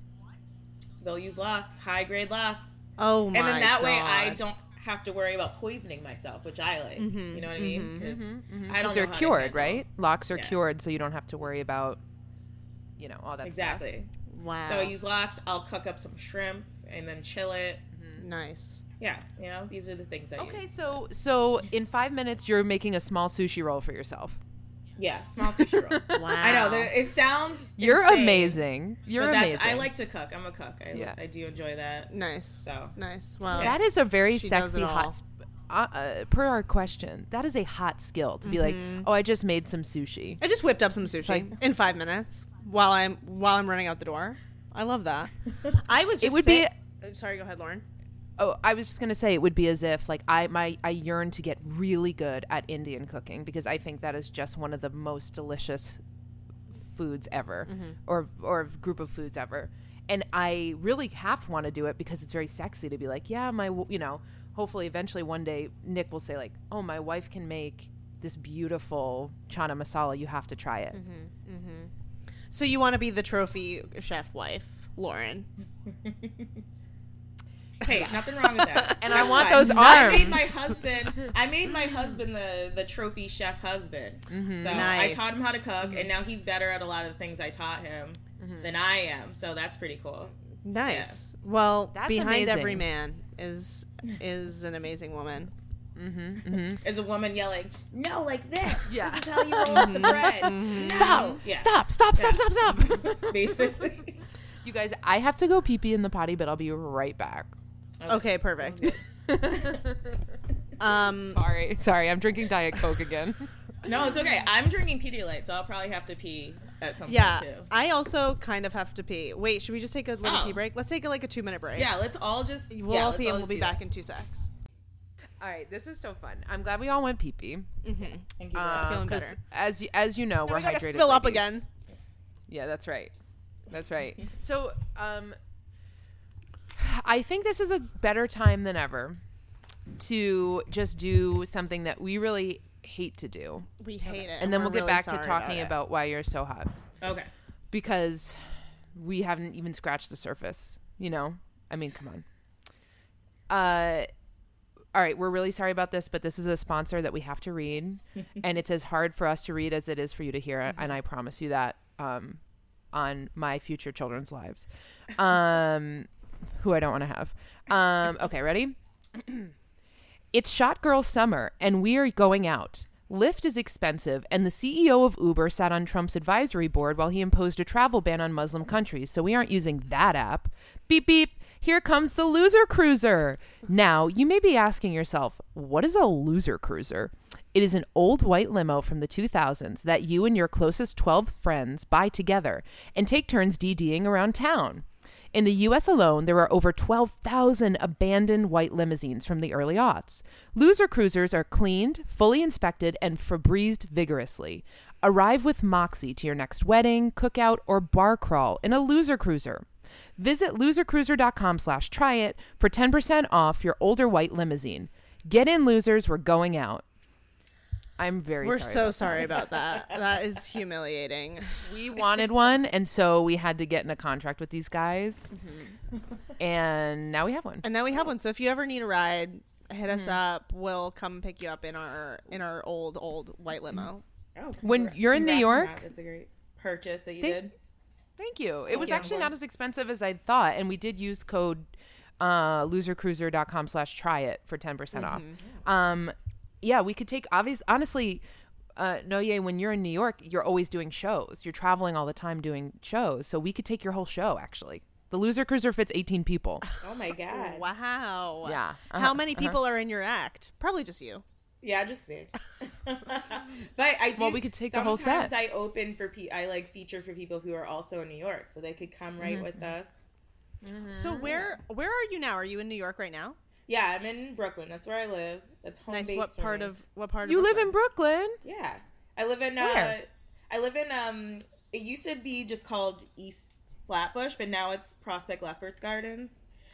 They'll use lox, high grade lox. Oh my and then that way I don't have to worry about poisoning myself, which I like. You know what I mean? Because I Because Mm-hmm. they're know how to cured, right? Locks are Yeah. cured, so you don't have to worry about, you know, all that Exactly. Wow. So I use lox. I'll cook up some shrimp and then chill it. nice. Yeah, you know, these are the things I stuff. Okay, use. so so in five minutes you're making a small sushi roll for yourself. Yeah, small sushi roll. Wow. I know. It sounds. You're insane, amazing. You're but that's, amazing. I like to cook. I'm a cook. I, Yeah. I do enjoy that. Nice. So Nice. Well, That is a very She sexy hot. Sp- uh, uh, per our question, that is a hot skill to be like, Mm-hmm. oh, I just made some sushi. I just whipped up some sushi Like- in five minutes while I'm while I'm running out the door. I love that. I was. Just It would say- be- Uh, Sorry, go ahead, Lauren. Oh, I was just gonna say it would be as if like I my I yearn to get really good at Indian cooking because I think that is just one of the most delicious foods ever, Mm-hmm. or or group of foods ever. And I really half want to do it because it's very sexy to be like, yeah, my you know, hopefully eventually one day Nick will say like, oh, my wife can make this beautiful chana masala. You have to try it. Mm-hmm. Mm-hmm. So you want to be the trophy chef wife, Lauren? hey, nothing wrong with that. And I want fine. those I made my husband. I made my husband the the trophy chef husband. Mm-hmm. So I taught him how to cook, and now he's better at a lot of the things I taught him Mm-hmm. than I am. So that's pretty cool. Nice. Well, That's behind every man is is an amazing woman. Mm-hmm, mm-hmm. Is a woman yelling, "No, like this. Yeah. This is how you roll the mm-hmm, bread. No." Stop! Yeah. Stop! Stop! Stop! Stop! Stop! Basically. You guys, I have to go pee pee in the potty, but I'll be right back. Okay, perfect. um, Sorry, sorry, I'm drinking Diet Coke again. No, it's okay. I'm drinking Pedialyte, so I'll probably have to pee at some yeah, point too. I also kind of have to pee. Wait, should we just take a little Oh. pee break? Let's take a, like a two minute break. Yeah, let's all just We'll yeah, all pee and we'll be back that. in two secs. All right, this is so fun. I'm glad we all went pee pee. Thank you. Um, Brad. Feeling 'cause better. As y- as you know, Now we're we gotta hydrated. fill up again. Yeah, that's right. That's right. So, um, I think this is a better time than ever to just do something that we really hate to do, We hate it, and then we're we'll get really back to talking it. about why you're so hot. okay. because we haven't even scratched the surface. You know, I mean, come on. Uh, all right, we're really sorry about this, but this is a sponsor that we have to read, and it's as hard for us to read as it is for you to hear it, and I promise you that um, on my future children's lives, um, who I don't want to have. Um, okay, ready? It's Shot Girl Summer, and we are going out. Lyft is expensive, and the CEO of Uber sat on Trump's advisory board while he imposed a travel ban on Muslim countries, so we aren't using that app. Beep beep, here comes the Loser Cruiser. Now, you may be asking yourself, what is a Loser Cruiser? It is an old white limo from the 2000s that you and your closest 12 friends buy together and take turns DDing around town. In the US alone, there are over 12,000 abandoned white limousines from the early aughts. Loser cruisers are cleaned, fully inspected, and Febrezed vigorously. Arrive with Moxie to your next wedding, cookout, or bar crawl in a loser cruiser. Visit losercruiser.com slash try it for 10% off your older white limousine. Get in, losers. We're going out. I'm very sorry. We're sorry. so about sorry about that. That is humiliating. we wanted one, and so we had to get in a contract with these guys, and now we have one. And now we have one. So if you ever need a ride, hit us Mm-hmm. up. We'll come pick you up in our in our old old white limo. Oh, When you're in New York- that. that's a great purchase that you Thank- did. Thank you. It was you. actually not as expensive as I thought, and we did use code uh, losercruiser.com slash try it for 10% off. Um, yeah, we could take, obvious, honestly, uh, Noye, when you're in New York, you're always doing shows. You're traveling all the time doing shows. So we could take your whole show, actually. The Loser Cruiser fits 18 people. Oh my god. Wow. Yeah. How Uh-huh, many uh-huh. people are in your act? Probably just you. Yeah, just me. but I do. Well, we could take the whole set. Sometimes I open for pe- I like feature for people who are also in New York, so they could come right Mm-hmm. with us. So where where are you now? Are you in New York right now? Yeah, I'm in Brooklyn. That's where I live. That's home Nice. base What for part me. of what part? You of live in Brooklyn? Brooklyn. Yeah, I live in. Uh, Where? I live in. Um, it used to be just called East Flatbush, but now it's Prospect Lefferts Gardens.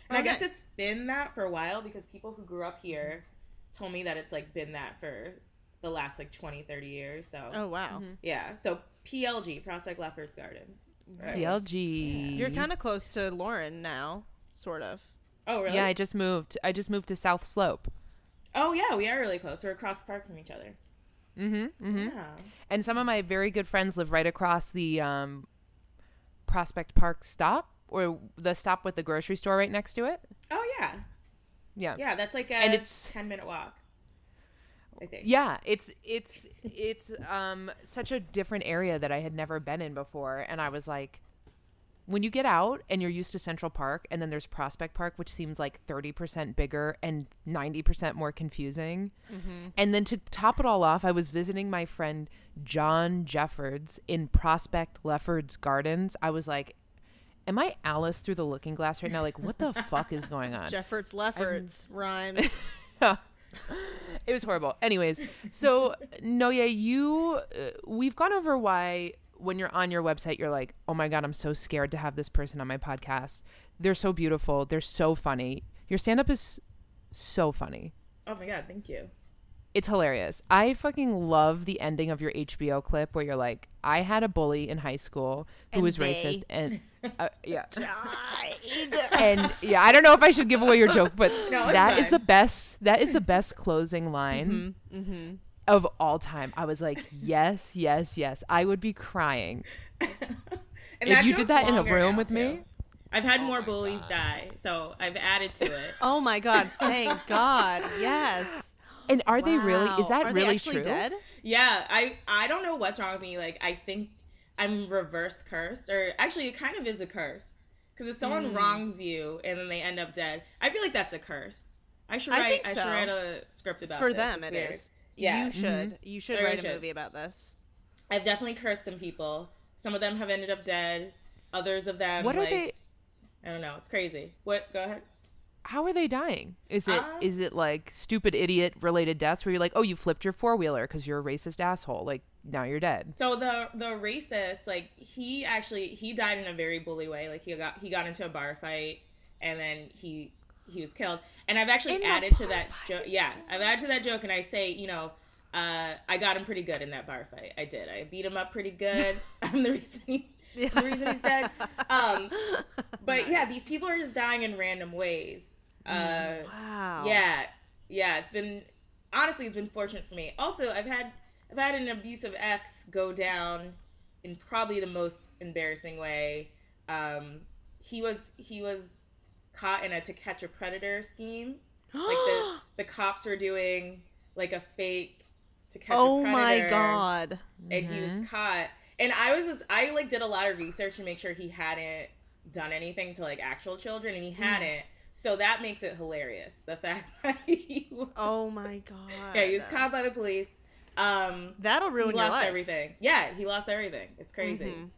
And Oh, I guess nice. it's been that for a while because people who grew up here told me that it's like been that for the last like 20, 30 years. So Oh wow. yeah, so PLG Prospect Lefferts Gardens. Right. PLG. You're kind of close to Lauren now, sort of. Oh really? Yeah, I just moved. I just moved to South Slope. oh yeah, we are really close. We're across the park from each other. Mm-hmm. Mm-hmm. Yeah. And some of my very good friends live right across the um, Prospect Park stop, or the stop with the grocery store right next to it. Oh yeah. Yeah. Yeah, that's like a And it's- ten minute walk. I think. Yeah, it's it's it's um such a different area that I had never been in before and I was like when you get out and you're used to Central Park and then there's Prospect Park which seems like 30% bigger and 90% more confusing. And then to top it all off, I was visiting my friend John Jeffords in Prospect Leffords Gardens. I was like Am I Alice through the looking glass right now? Like, what the fuck is going on? Jeffords Leffords rhymes. it was horrible. Anyways, so Noye, you uh, we've gone over why when you're on your website you're like, "Oh my god, I'm so scared to have this person on my podcast. They're so beautiful, they're so funny. Your stand up is so funny. Oh my god, thank you. It's hilarious. I fucking love the ending of your HBO clip where you're like, "I had a bully in high school who And was they racist and uh, yeah." and yeah, I don't know if I should give away your joke, but No, it's that is fine. the best. That is the best closing line mm-hmm. of all time. I was like, yes, yes, yes. I would be crying And if you did that in a room with too. me. I've had more bullies die, so I've added to it. Oh my god! Thank God. Yes. And are they really? Is that Are they really actually true? Dead? Yeah, I I don't know what's wrong with me. Like I think I'm reverse cursed, or actually, it kind of is a curse. Because if someone Hmm. wrongs you and then they end up dead, I feel like that's a curse. I should I write. think I, should write a script about For this. them, It's it weird. is. Yeah. You should. You should I really write a should. movie about this. I've definitely cursed some people. Some of them have ended up dead. Others of them, What are like, they? I don't know. It's crazy. What? Go ahead. How are they dying? Is it is Uh, it like stupid idiot related deaths where you're like, oh, you flipped your four wheeler because you're a racist asshole. Like now you're dead. So the the racist, like he actually he died in a very bully way. Like he got he got into a bar fight and then he he was killed. And I've actually In added to that joke. Yeah, I've added to that joke, and I say, you know, uh, I got him pretty good in that bar fight. I did. I beat him up pretty good. I'm the reason he's the reason he's dead. Um, but yeah, these people are just dying in random ways. Uh, Wow. yeah, yeah. It's been honestly, it's been fortunate for me. Also, I've had I've had an abusive ex go down in probably the most embarrassing way. Um, he was he was caught in a to catch a predator scheme. Like the the cops were doing like a fake to catch Oh a predator my god. and he was caught. And I was just I like did a lot of research to make sure he hadn't done anything to like actual children, and he hadn't. So that makes it hilarious. The fact that he was, Oh my god. yeah he was caught by the police. Um, That'll he ruin your lost life. everything. Yeah, he lost everything. It's crazy. Mhm.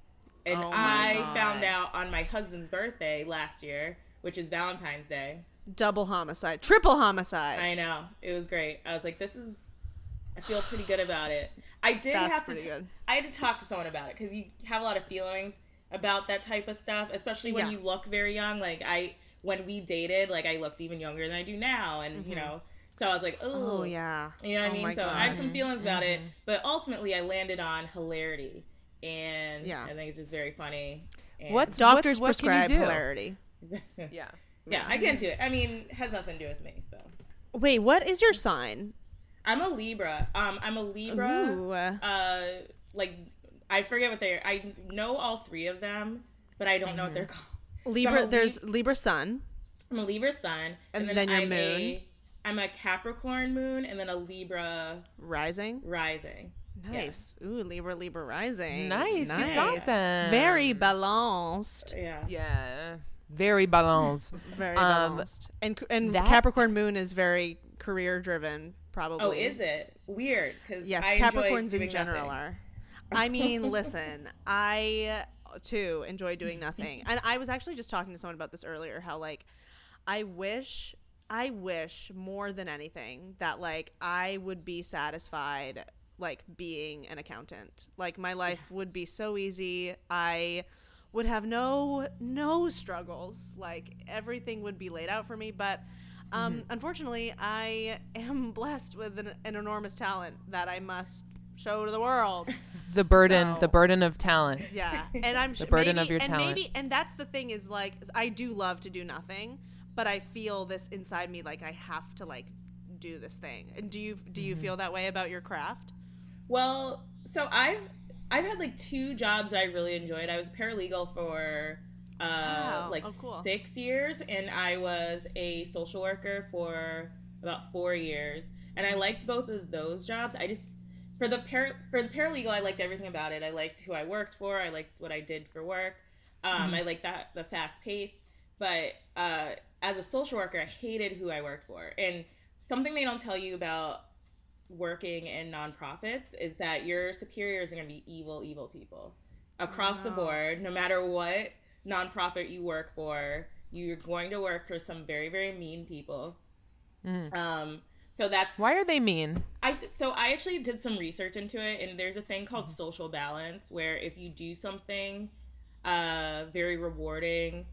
And Oh I God. found out on my husband's birthday last year, which is Valentine's Day. Double homicide. Triple homicide. I know it was great. I was like, this is. I feel pretty good about it. I did That's have to. pretty t- good. I had to talk to someone about it because you have a lot of feelings about that type of stuff, especially when Yeah. you look very young. Like I, when we dated, like I looked even younger than I do now, and you know, so I was like, oh yeah. you know what Oh I mean. So God. I had some feelings about it, but ultimately I landed on hilarity, and Yeah. I think it's just very funny. And What's- Doctors what can you prescribe do? hilarity. Yeah. yeah, I can't do it. I mean, it has nothing to do with me. So Wait, what is your sign? I'm a Libra. Um, I'm a Libra. Ooh. uh like I forget what they're I know all three of them, but I don't know what they're called. Libra I'm a there's Libra sun. I'm a Libra sun, And then your I'm moon. A, I'm a Capricorn moon and then a Libra Rising. rising. Nice. Ooh, Libra Libra rising. Nice, you got them. Very balanced. Yeah. Yeah. Very balanced. Very Um, balanced. And and that- Capricorn moon is very career driven probably. Oh, is it weird? Because Yes, I enjoy Capricorns in general nothing. are. I mean, listen, I too enjoy doing nothing. And I was actually just talking to someone about this earlier how like I wish I wish more than anything that like I would be satisfied like being an accountant. Like my life would be so easy. I would have no no struggles. Like everything would be laid out for me, but um, unfortunately, I am blessed with an, an enormous talent that I must show to the world. The burden, So- the burden of talent. Yeah, and I'm The burden maybe, of your and talent. maybe, and that's the thing is like I do love to do nothing, but I feel this inside me like I have to like do this thing. And do you do Mm-hmm. you feel that way about your craft? Well, so I've I've had like two jobs that I really enjoyed. I was paralegal for uh Wow. like Oh, cool. six years and I was a social worker for about four years. and I liked both of those jobs. I just for the par- for the paralegal, I liked everything about it. I liked who I worked for. I liked what I did for work. Um, I liked that the fast pace. But uh, as a social worker, I hated who I worked for. And something they don't tell you about working in nonprofits is that your superiors are going to be evil, evil people across the board, no matter what nonprofit you work for. You're going to work for some very, very mean people. Um, so that's Why are they mean? I th- so I actually did some research into it, and there's a thing called social balance where if you do something uh, very rewarding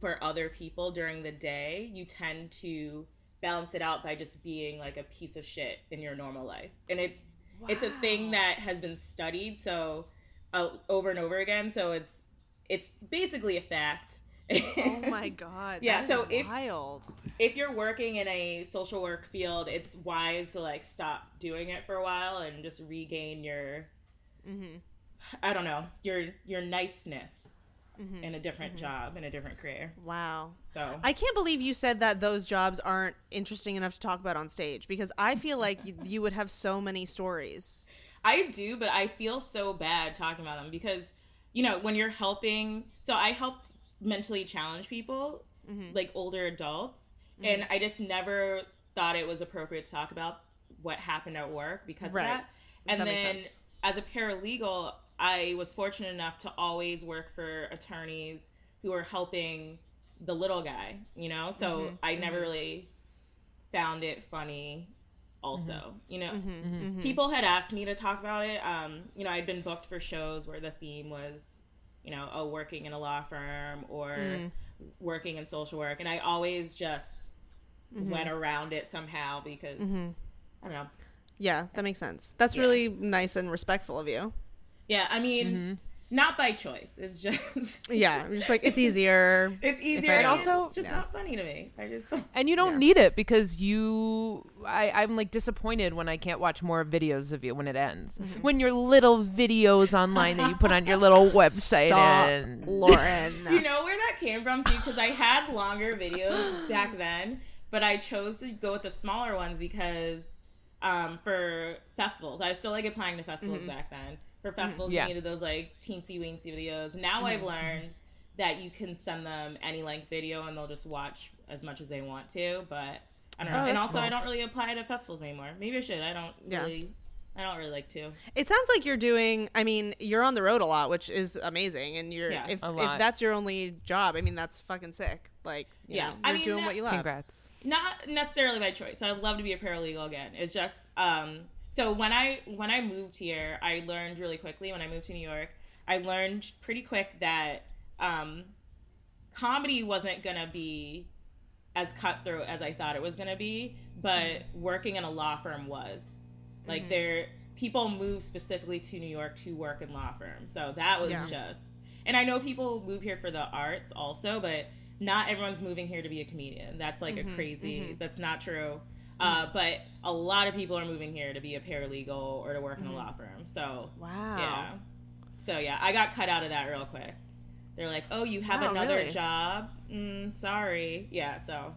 for other people during the day, you tend to balance it out by just being like a piece of shit in your normal life, and it's it's a thing that has been studied so uh, over and over again. So it's it's basically a fact. Oh my god. Yeah, so if- wild. if you're working in a social work field, it's wise to like stop doing it for a while and just regain your, mm-hmm. I don't know, your your niceness mm-hmm. in a different mm-hmm. job in a different career. Wow. So I can't believe you said that those jobs aren't interesting enough to talk about on stage because I feel like you, you would have so many stories. I do, but I feel so bad talking about them because you know when you're helping. So I helped mentally challenged people, like older adults, and I just never thought it was appropriate to talk about what happened at work because Right. of that. And That then as a paralegal, I was fortunate enough to always work for attorneys who were helping the little guy, you know? So Mm-hmm. I never really found it funny also, Mm-hmm. you know? People had asked me to talk about it. Um, you know, I'd been booked for shows where the theme was, you know, oh, working in a law firm or Mm. working in social work. And I always just Mm-hmm. went around it somehow because, I don't know. Yeah, that makes sense. That's Yeah. really nice and respectful of you. Yeah, I mean, Mm-hmm. Not by choice. It's just Yeah, I'm just like it's easier. it's easier. And also, it's just yeah. not funny to me. I just don't. And you don't Yeah. need it because you, I, I'm like disappointed when I can't watch more videos of you when it ends. Mm-hmm. When your little videos online that you put on your little website Stop, and Lauren. You know where that came from too? Because I had longer videos back then, but I chose to go with the smaller ones because um, for festivals, I was still like applying to festivals back then. For festivals, Yeah. you needed those like teensy weensy videos. Now I've learned that you can send them any length video and they'll just watch as much as they want to. But I don't know. Oh, and that's also, I don't really apply to festivals anymore. Maybe I should. I don't Yeah. really. I don't really like to. It sounds like you're doing. I mean, you're on the road a lot, which is amazing. And you're Yeah. if A if that's your only job, I mean, that's fucking sick. Like, you Yeah. know, I you're mean, doing that- what you love. congrats. not necessarily by choice. I'd love to be a paralegal again. It's just um so when I when I moved here, I learned really quickly when I moved to New York, I learned pretty quick that um comedy wasn't going to be as cutthroat as I thought it was going to be, but working in a law firm was. Like mm-hmm. there people move specifically to New York to work in law firms. So that was Yeah. just and I know people move here for the arts also, but not everyone's moving here to be a comedian. That's like a mm-hmm. crazy. Mm-hmm. That's not true. Uh, but a lot of people are moving here to be a paralegal or to work in a law firm. So Wow. yeah, so yeah, I got cut out of that real quick. They're like, "Oh, you have Wow, another really? job? Mm, sorry." Yeah, so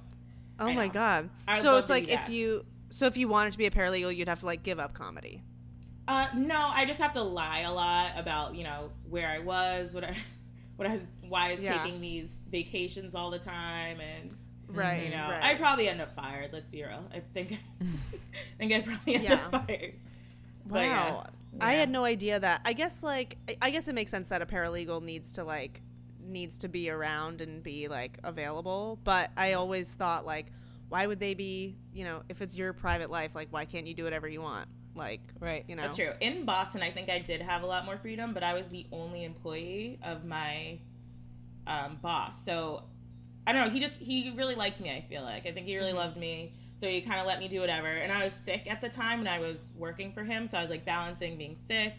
Oh my god. So it's like if that. you so if you wanted to be a paralegal, you'd have to like give up comedy. Uh, no, I just have to lie a lot about you know where I was, what I, what I was, why I was Yeah. taking these vacations all the time, and Right. you know, right. I'd probably end up fired. Let's be real. I think, I think I'd probably end Yeah. up fired. Wow. But yeah. I had no idea that. I guess like I- I guess it makes sense that a paralegal needs to like needs to be around and be like available, but I always thought like why would they be, you know, if it's your private life, like why can't you do whatever you want? Like, Right. you know. That's true. In Boston, I think I did have a lot more freedom, but I was the only employee of my um, boss. So I don't know. He just he really liked me. I feel like I think he really mm-hmm. loved me. So he kind of let me do whatever. And I was sick at the time, and I was working for him. So I was like balancing being sick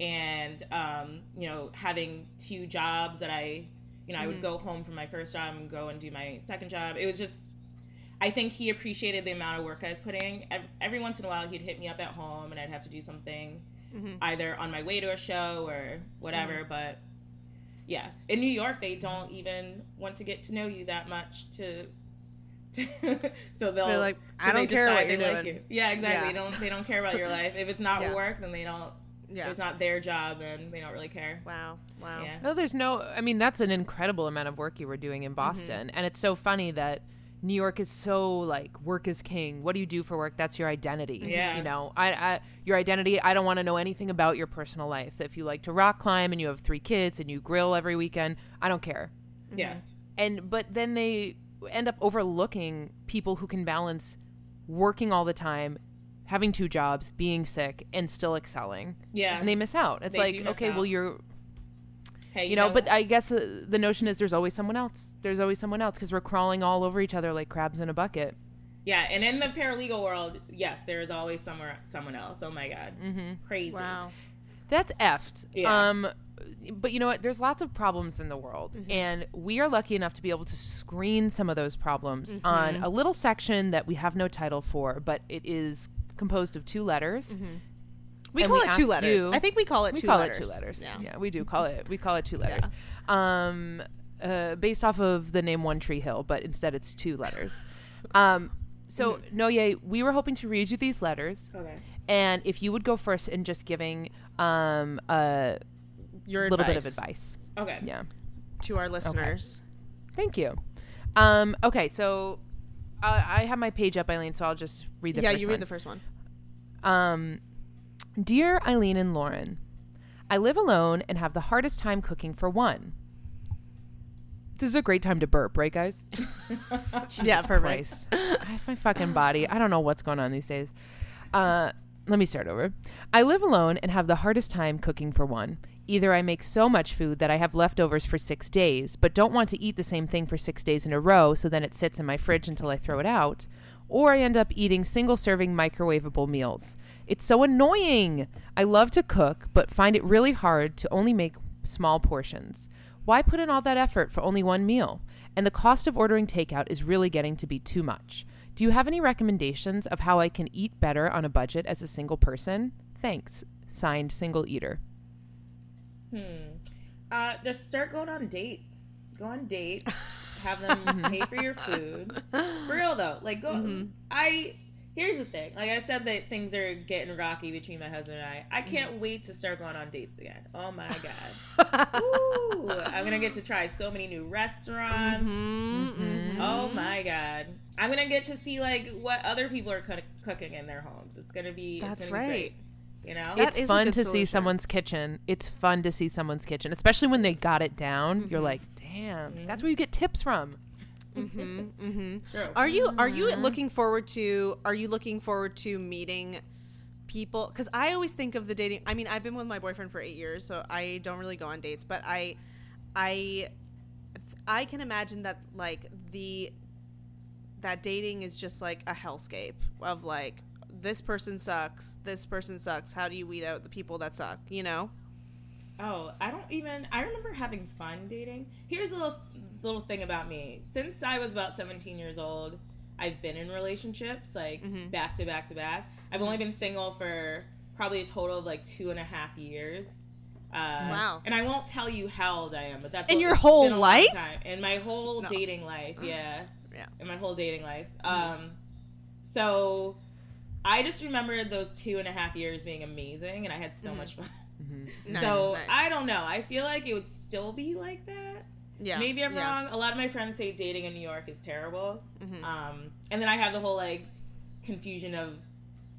and um, you know having two jobs that I you know I would mm-hmm. go home from my first job and go and do my second job. It was just I think he appreciated the amount of work I was putting. Every once in a while, he'd hit me up at home, and I'd have to do something, mm-hmm. either on my way to a show or whatever. But yeah, in New York, they don't even want to get to know you that much to so they'll They're like, so "I don't care what decide you're they like doing." you. Yeah, exactly. Yeah. They don't they don't care about your life. If it's not Yeah. work, then they don't. Yeah. It's not their job, then they don't really care. Wow. Wow. Yeah. No, there's no. I mean, that's an incredible amount of work you were doing in mm-hmm. Boston, and it's so funny that New York is so like work is king. What do you do for work? That's your identity. Mm-hmm. Yeah. You know, I, I your identity. I don't want to know anything about your personal life. If you like to rock climb and you have three kids and you grill every weekend, I don't care. Mm-hmm. Yeah. And but then they end up overlooking people who can balance working all the time, having two jobs, being sick, and still excelling. Yeah. And they miss out. It's They like, okay, out. well, you're hey, you know, but I guess uh, the notion is there's always someone else. There's always someone else because we're crawling all over each other like crabs in a bucket. yeah, and in the paralegal world, yes, there is always somewhere someone else. Oh my god, mm-hmm. crazy. Wow. That's effed. Yeah. Um, but you know what? There's lots of problems in the world, and we are lucky enough to be able to screen some of those problems on a little section that we have no title for, but it is composed of two letters. We And call we it two letters. you- I think we call it we two call letters. it two letters. Yeah. Yeah. we do call it. We call it two letters. Um, uh, based off of the name One Tree Hill, but instead it's two letters. um, so Noye, we were hoping to read you these letters, Okay. and if you would go first in just giving um a Your little bit of advice advice. Okay. Yeah, to our listeners. thank you. Um, okay, so. Uh, I have my page up, Eileen, so I'll just read the yeah, first you one. read the first one. Um, Dear Eileen and Lauren, I live alone and have the hardest time cooking for one. This is a great time to burp, right, guys? yeah, perfect. Christ. I have my fucking body. I don't know what's going on these days. Uh, let me start over. I live alone and have the hardest time cooking for one. Either I make so much food that I have leftovers for six days, but don't want to eat the same thing for six days in a row, so then it sits in my fridge until I throw it out, or I end up eating single serving microwavable meals. It's so annoying. I love to cook, but find it really hard to only make small portions. Why put in all that effort for only one meal? And the cost of ordering takeout is really getting to be too much. Do you have any recommendations of how I can eat better on a budget as a single person? Thanks. Signed, single eater. Hmm. Uh, just start going on dates. Go on dates. Have them pay for your food. For real though, like go. I here's the thing. Like I said that things are getting rocky between my husband and I. I mm. can't wait to start going on dates again. Oh my god. Ooh, I'm gonna get to try so many new restaurants. Mm-hmm. Mm-hmm. mm-hmm. Oh my god. I'm gonna get to see like what other people are cook- cooking in their homes. It's gonna be. That's it's gonna right. Be great, you know. That it's fun good to see someone's kitchen. It's fun to see someone's kitchen, especially when they got it down. You're mm-hmm. like, damn, that's where you get tips from. Mm-hmm, mm-hmm. it's true. Are you are you mm-hmm. looking forward to are you looking forward to meeting people cuz I always think of the dating I mean I've been with my boyfriend for 8 years so I don't really go on dates but I I I can imagine that like the that dating is just like a hellscape of like this person sucks this person sucks how do you weed out the people that suck you know Oh, I don't even. I remember having fun dating. Here's a little little thing about me. Since I was about 17 years old, I've been in relationships like Mm-hmm. back to back to back. I've only been single for probably a total of like two and a half years. Uh, Wow. And I won't tell you how old I am, but that's In your whole life? In my whole No. dating life, yeah yeah in my whole dating life. Mm-hmm. Um, so I just remember those two and a half years being amazing, and I had so much fun. Nice, so nice. I don't know. I feel like it would still be like that. Yeah Maybe I'm yeah. wrong. A lot of my friends say dating in New York is terrible. Mhm. Um, and then I have the whole like confusion of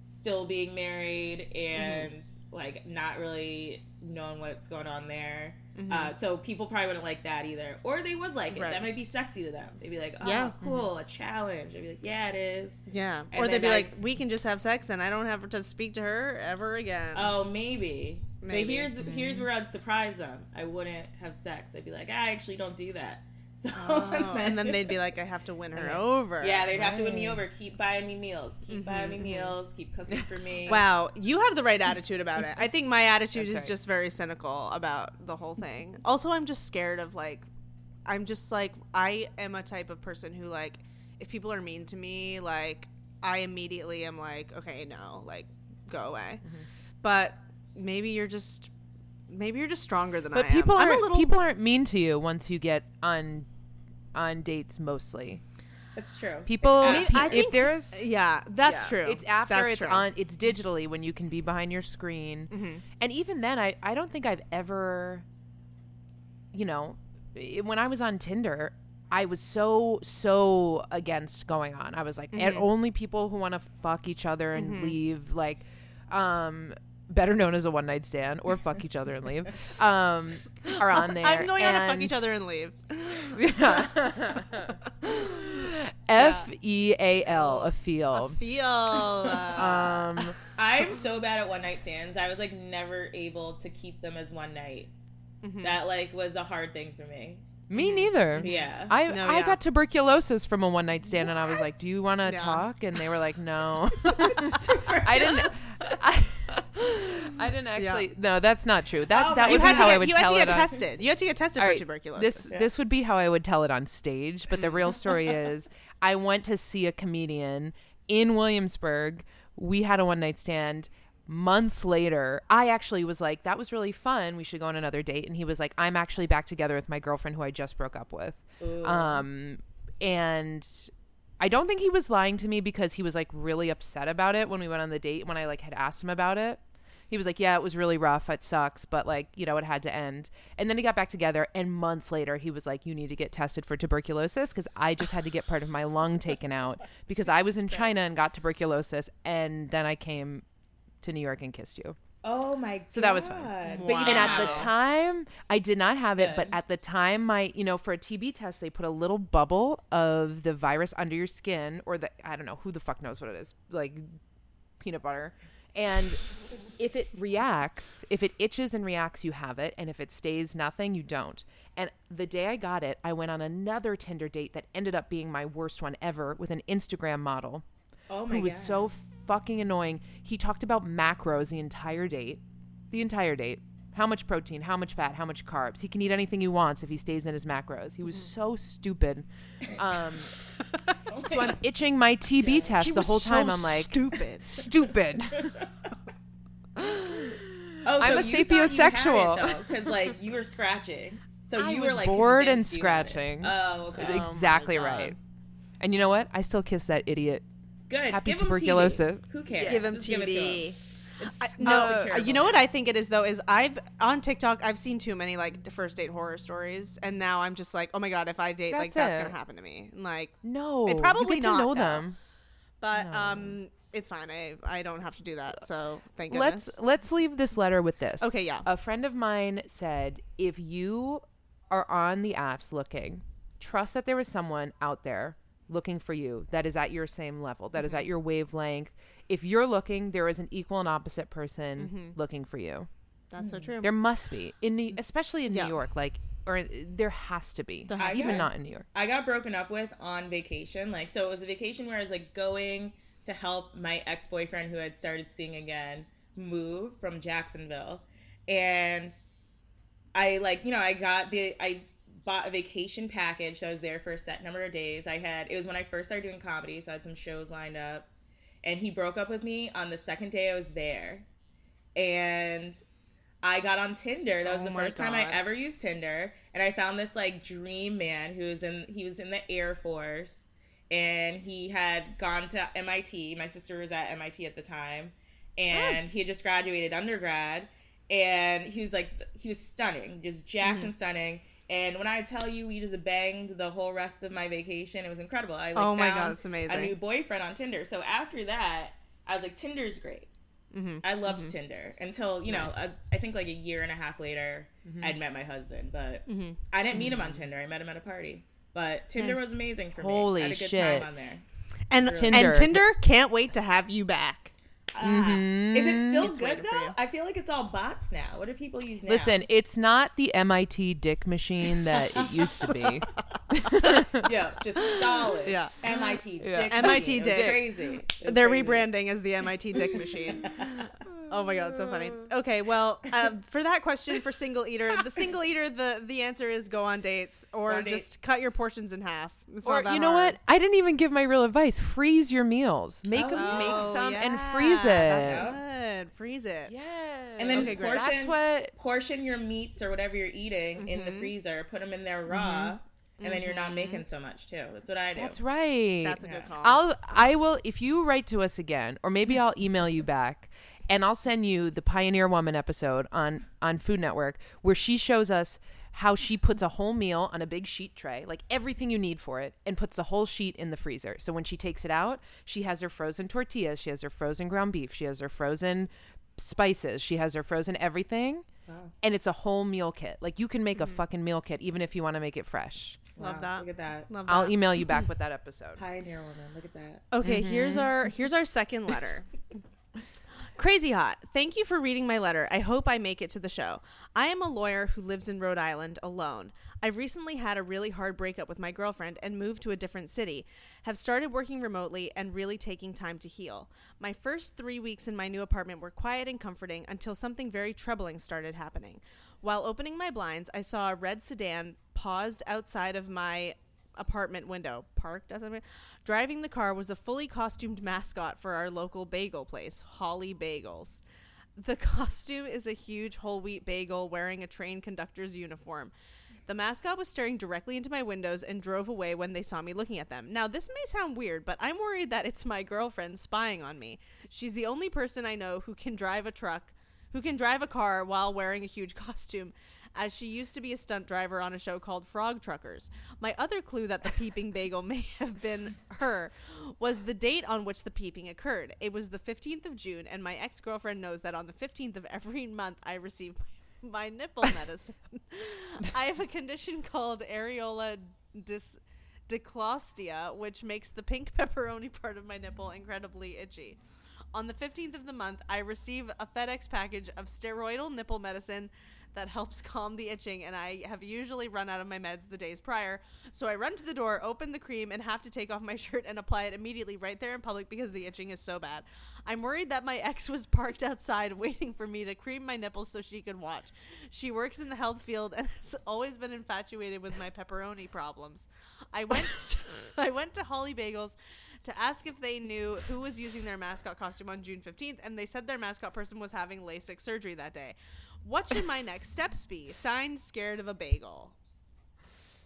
still being married and Mm-hmm. like not really knowing what's going on there. Mm-hmm. Uh, so people probably wouldn't like that either, or they would like it. Right. That might be sexy to them. They'd be like, "Oh, Yeah. cool, a challenge." I'd be like, "Yeah, it is." Yeah. And or they'd be I- like, we can just have sex and I don't have to speak to her ever again. Oh, maybe. Maybe. But here's here's where I'd surprise them. I wouldn't have sex. I'd be like, I actually don't do that. So Oh, and then they'd be like, I have to win her over. yeah, they'd have to win me over. Keep buying me meals. Keep buying me meals. Keep cooking for me. Wow, you have the right attitude about it. I think my attitude That's is right. just very cynical about the whole thing. Also, I'm just scared of like, I'm just like, I am a type of person who like, if people are mean to me, like, I immediately am like, okay, no, like, go away. Mm-hmm. But maybe you're just, maybe you're just stronger than But I am. people I'm aren't little people aren't mean to you once you get on on dates mostly. That's true. People, It's pe- I if there's Yeah, that's Yeah. true. It's after That's it's true. on. It's digitally when you can be behind your screen, Mhm. and even then, I I don't think I've ever, you know, when I was on Tinder, I was so so against going on. I was like, and Mhm. only people who want to fuck each other and Mhm. leave, like, um. Better known as a one night stand or fuck each other and leave, um, are on there. I'm going on to fuck each other and leave. Yeah. F E A L, a feel. Feel. Um, I'm so bad at one night stands. I was like never able to keep them as one night. Mhm. That like was a hard thing for me. me neither. Yeah. I No, I yeah. got tuberculosis from a one night stand, and I was like, "Do you want to Yeah. talk?" And they were like, "No." I didn't. I, I didn't actually. No, that's not true. That Oh that my would you be had to how I get, would you had tell to get it. on- tested. You had to get tested All for right, tuberculosis. This this would be how I would tell it on stage, but the real story is I went to see a comedian in Williamsburg. We had a one night stand. Months later, I actually was like, "That was really fun. We should go on another date." And he was like, "I'm actually back together with my girlfriend who I just broke up with." Um, and I don't think he was lying to me because he was like really upset about it when we went on the date. When I like had asked him about it, he was like, "Yeah, it was really rough. It sucks, but like you know, it had to end." And then he got back together, and months later, he was like, "You need to get tested for tuberculosis because I just had to get part of my lung taken out because I was in China and got tuberculosis, and then I came to New York and kissed you." Oh my god. So that was fun. But you Wow. didn't And at the time, I did not have it, but at the time, my, you know, for a TB test, they put a little bubble of the virus under your skin, or the, I don't know, who the fuck knows what it is, like peanut butter. And if it reacts, if it itches and reacts, you have it. And if it stays nothing, you don't. And the day I got it, I went on another Tinder date that ended up being my worst one ever with an Instagram model Oh my who was god. so fucking annoying. He talked about macros the entire date. The entire date. How much protein, how much fat, how much carbs. He can eat anything he wants if he stays in his macros. He was so stupid. Um, Oh so I'm itching my TB test She the was whole time. I'm like, stupid. stupid. Oh, I'm a sapiosexual. because like you were scratching. So I you was were like bored and convinced you had it. scratching. Oh, okay. exactly God. right. And you know what? I still kiss that idiot. Good. Happy give him tuberculosis. TB. Who cares? Give him Just give it to TB. I- no no, you know what. I think it is though is I've on TikTok I've seen too many like first date horror stories and now I'm just like oh my god if I date like That's that's it. gonna happen to me like No, It probably you get to not, know though. them. but No. um it's fine I I don't have to do that so thank goodness Let's let's leave this letter with this. Okay, yeah. A friend of mine said if you are on the apps looking, trust that there is someone out there looking for you that is at your same level, that is Mm-hmm. at your wavelength. If you're looking, there is an equal and opposite person Mm-hmm. looking for you. that's so true There must be in New, especially in Yeah. New York, like or there has to be, There has to even be. not in New York. I got broken up with on vacation. Like, so it was a vacation where I was like going to help my ex boyfriend who had started seeing again move from Jacksonville. And I, like, you know, I got the, I bought a vacation package. So I was there for a set number of days. I had, it was when I first started doing comedy. So I had some shows lined up. And he broke up with me on the second day I was there. And I got on Tinder. That was Oh the first time I ever used Tinder, and I found this like dream man who was in he was in the Air Force, and he had gone to MIT. My sister was at MIT at the time, and he had just graduated undergrad, and he was like he was stunning, just jacked Mm-hmm. and stunning. And when I tell you, we just banged the whole rest of my vacation. It was incredible. I like, Oh my God, it's amazing. A new boyfriend on Tinder. So after that, I was like, Tinder's great. Mhm. I loved Tinder until you know Nice. I, I think like a year and a half later I'd met my husband, but Mm-hmm. I didn't meet him on Tinder. I met him at a party. But Tinder Nice. was amazing for Holy me. I had a good shit. time on there. and Tinder. and Tinder can't wait to have you back Mhm. Is it still It's good waiting for you. though? I feel like it's all bots now. What do people use now? Listen, it's not the MIT dick machine that it used to be. yeah, just solid. Yeah. MIT. Yeah. Dick MIT machine. It was dick. Crazy. It was they're crazy. rebranding as the MIT Dick Machine. Oh my god, so funny. Okay, well, uh, for that question for single eater, the single eater, the the answer is go on dates or on just dates. cut your portions in half. It's Or you know hard. what? I didn't even give my real advice. Freeze your meals. Make 'em- Oh, make some and freeze it. That's good. Freeze it. Yeah. And then Okay, great. portion That's what portion your meats or whatever you're eating in the Mhm. freezer. Put them in there raw. and then you're not making so much too. That's what I do. That's right. That's a Yeah. good call. I'll I will if you write to us again, or maybe I'll email you back, and I'll send you the Pioneer Woman episode on on Food Network where she shows us how she puts a whole meal on a big sheet tray, like everything you need for it, and puts the whole sheet in the freezer. So when she takes it out, she has her frozen tortillas, she has her frozen ground beef, she has her frozen spices, she has her frozen everything. And it's a whole meal kit. Like you can make a fucking meal kit even if you want to make it fresh. Love Wow, that. Look at that. Love that. I'll email you back with that episode. Pioneer woman. Look at that. Okay, Mm-hmm. here's our here's our second letter. Crazy hot. Thank you for reading my letter. I hope I make it to the show. I am a lawyer who lives in Rhode Island alone. I've recently had a really hard breakup with my girlfriend and moved to a different city. Have started working remotely and really taking time to heal. My first 3 weeks in my new apartment were quiet and comforting until something very troubling started happening. While opening my blinds, I saw a red sedan paused outside of my apartment window parked as I'm driving the car was a fully costumed mascot for our local bagel place, Holly Bagels. The costume is a huge whole wheat bagel wearing a train conductor's uniform. The mascot was staring directly into my windows and drove away when they saw me looking at them. Now, this may sound weird, but I'm worried that it's my girlfriend spying on me. She's the only person I know who can drive a truck, who can drive a car while wearing a huge costume, as she used to be a stunt driver on a show called Frog Truckers. My other clue that the peeping bagel may have been her was the date on which the peeping occurred. It was the 15th of June, and my ex girlfriend knows that on the 15th of every month I receive my nipple medicine. I have a condition called areola dys- dysclostia, which makes the pink pepperoni part of my nipple incredibly itchy. On the 15th of the month, I receive a FedEx package of steroidal nipple medicine that helps calm the itching, and I have usually run out of my meds the days prior. So I run to the door, open the cream, and have to take off my shirt and apply it immediately right there in public because the itching is so bad. I'm worried that my ex was parked outside waiting for me to cream my nipples so she could watch. She works in the health field and has always been infatuated with my pepperoni problems. I went I went to Holly Bagels to ask if they knew who was using their mascot costume on June 15th, and they said their mascot person was having LASIK surgery that day. What should my next steps be? Signed, scared of a bagel.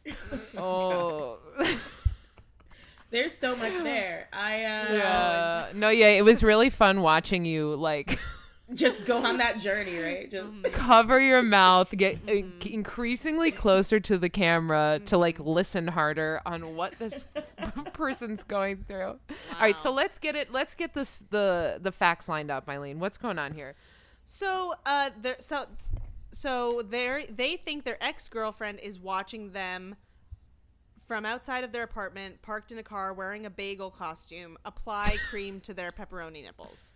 Oh. There's so much there. I uh, Yeah. No, yeah, it was really fun watching you like just go on that journey, right? Just Mm-hmm. cover your mouth, get uh, increasingly closer to the camera to like Mm-hmm. listen harder on what this person's going through. All right, so let's get it. Let's get this the the facts lined up, Eileen. What's going on here? So, uh, there, so, so they they think their ex girlfriend is watching them from outside of their apartment, parked in a car, wearing a bagel costume, apply cream to their pepperoni nipples.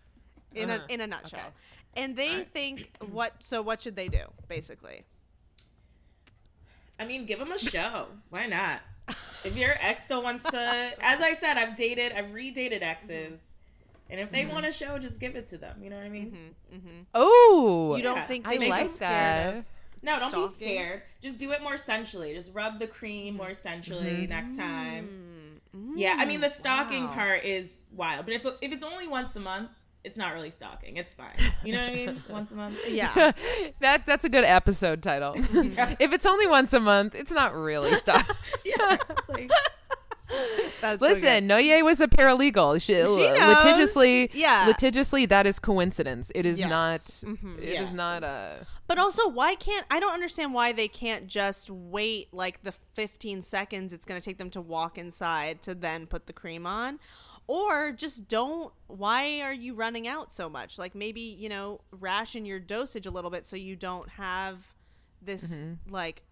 In Uh-huh. a in a nutshell, Okay. and they Alright. think what? So what should they do? Basically, I mean, give them a show. Why not? If your ex still wants to, as I said, I've dated, I've redated exes, and if they mm-hmm. want a show, just give it to them. You know what I mean? Mm-hmm. Oh, you don't Yeah. think I they should like scared that. No, don't Stalking. be scared. Just do it more sensually. Just rub the cream more sensually mm-hmm. next time. Yeah, I mean the stalking wow. part is wild, but if if it's only once a month, it's not really stalking. It's fine. You know what I mean? Once a month. Yeah, that that's a good episode title. if it's only once a month, it's not really stuff. Yeah. It's like, That's so Listen, Noye was a paralegal. She, knows. litigiously, Yeah. litigiously, that is coincidence. It is Yes. not. Mhm. It is Yeah. not a. But also, why can't I don't understand why they can't just wait like the 15 seconds it's going to take them to walk inside to then put the cream on? Or just don't. Why are you running out so much? Like maybe, you know, ration your dosage a little bit so you don't have this like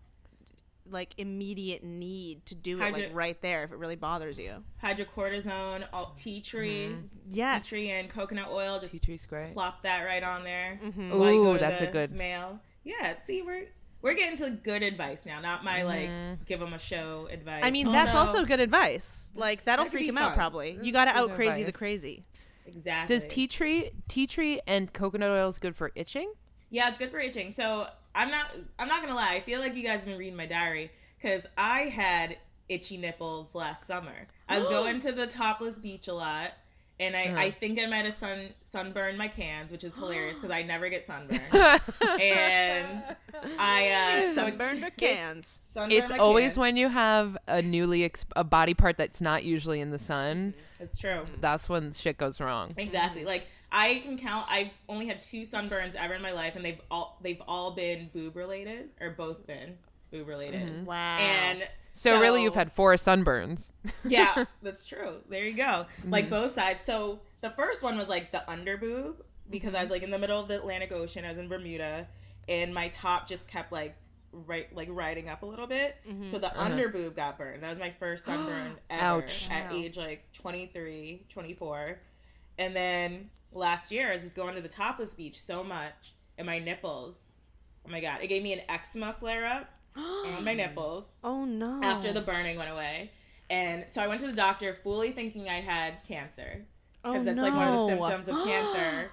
like immediate need to do it like right there if it really bothers you. hydrocortisone, all tea tree, Yes. tea tree and coconut oil. Just Tea tree's great. plop that right on there. Mm-hmm. Ooh, that's a good- mail. Yeah, see, we're we're getting to good advice now, not my like give them a show advice. I mean, Oh, that's no. also good advice. Like that'll That could freak be him out fun. probably. You got to out crazy the crazy. exactly. Does tea tree, tea tree, and coconut oil is good for itching? Yeah, it's good for itching. So I'm not I'm not gonna lie. I feel like you guys have been reading my diary because I had itchy nipples last summer. I was going to the topless beach a lot, and I, Uh-huh. I think I might have sun sunburned my cans, which is hilarious because I never get sunburned. and I uh, Sunburned her cans. sunburned it's always cans. when you have a newly exp- a body part that's not usually in the sun. it's true. That's when shit goes wrong. Exactly. Like I can count. I've only had two sunburns ever in my life, and they've all they've all been boob related, or both been boob related. Wow. And So, really, you've had four sunburns. yeah, that's true. There you go. Like Mm-hmm. both sides. So the first one was like the under boob because I was like in the middle of the Atlantic Ocean. I was in Bermuda, and my top just kept like right like riding up a little bit. So the under boob got burned. That was my first sunburn ever Uh-huh. Ouch. at Wow. age like 23, 24. And then last year I was just going to the topless beach so much, and my nipples. Oh my god! It gave me an eczema flare up on my nipples oh no. after the burning went away. And so I went to the doctor fully thinking I had cancer oh, because that's like one of the symptoms of cancer.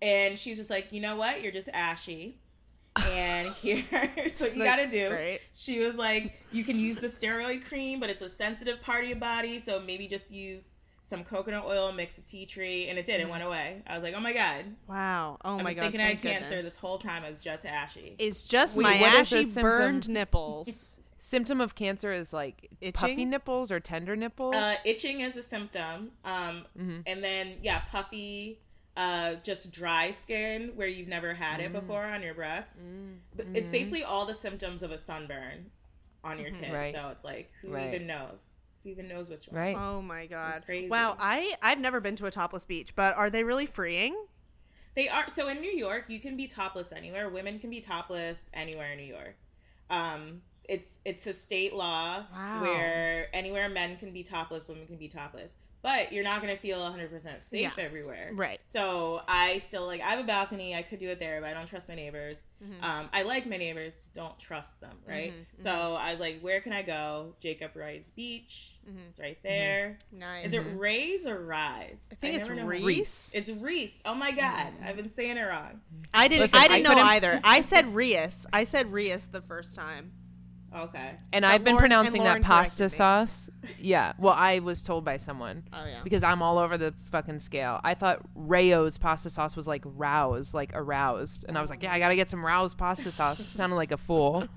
And she's just like, you know what? You're just ashy. And here's what you got to do. great. She was like, you can use the steroid cream, but it's a sensitive part of your body. So maybe just use some coconut oil mixed with tea tree. And it did. It went away. I was like, oh my God. Wow. Oh I've my been god. thinking I had thank cancer goodness. this whole time. I was just ashy. It's just Wait, my what is the ashy symptom? burned nipples. Symptom of cancer is like puffy nipples or tender nipples. Uh, itching is a symptom. Um, Mhm. And then, yeah, puffy, uh, just dry skin where you've never had Mm. it before on your breasts. But It's basically all the symptoms of a sunburn on your tip. Mm-hmm. Right. So it's like, who Right. even knows? Who even knows which one? right. Oh my god. crazy. Wow. I I've never been to a topless beach, but are they really freeing? They are. So in New York, you can be topless anywhere. Women can be topless anywhere in New York. Um, it's it's a state law Wow. where anywhere men can be topless, women can be topless. But you're not going to feel 100% safe Yeah. everywhere. Right. So I still like I have a balcony. I could do it there, but I don't trust my neighbors. Mm-hmm. Um, I like my neighbors, don't trust them. Right. So I was like, where can I go? Jacob Riis Beach. Mm-hmm. It's right there. Nice. Is it Rays or Rise? I think it's never Reese. Reese. It's Reese. Oh my god, Mm-hmm. I've been saying it wrong. I didn't Listen, I I didn't know either. I said Rius. I said Rius the first time. Okay. And I've been Lauren- pronouncing that pasta sauce. Yeah. Well, I was told by someone. Oh yeah. Because I'm all over the fucking scale. I thought Rao's pasta sauce was like rouse, like aroused. And I was like, yeah, I got to get some rouse pasta sauce. Sounded like a fool.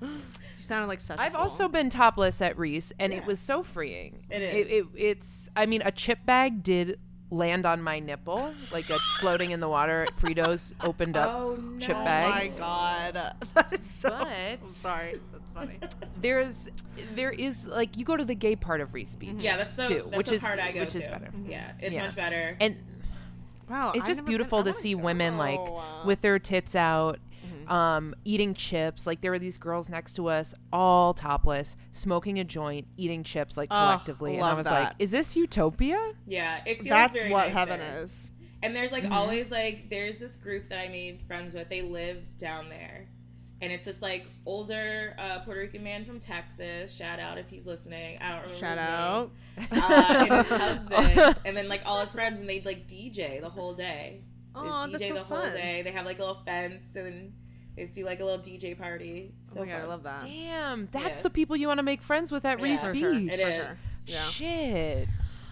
You sounded like such I've fool. also been topless at Reese, and it was so freeing. It is. It, it, it's, I mean, a chip bag did land on my nipple, like a floating in the water. Fritos opened up Oh no. chip Oh bag. my god. That is so But- I'm sorry. That's funny. There's, there is like you go to the gay part of Reese Beach. Yeah, that's the too, that's which the is part I go which to. is better. Yeah, it's Yeah. much better. And Wow. it's I've just beautiful been- to see go. women like with their tits out um eating chips like there were these girls next to us all topless smoking a joint eating chips like Oh, collectively and i was that. like is this utopia yeah, it feels That's very what nice heaven there. is. And there's Mm-hmm. like always like there's this group that I made friends with. They live down there. And it's this like older uh, Puerto Rican man from Texas. Shout out if he's listening. I don't remember. Shout his out. Name. Uh, and his husband, and then like all his friends, and they'd like DJ the whole day. They just Aw, DJ that's so the whole day. They have like a little fence, and they do like a little DJ party. So oh my god, I love that. damn that's Yeah. the people you want to make friends with at Yeah. reese For beach sure. It For is. sure. Yeah. shit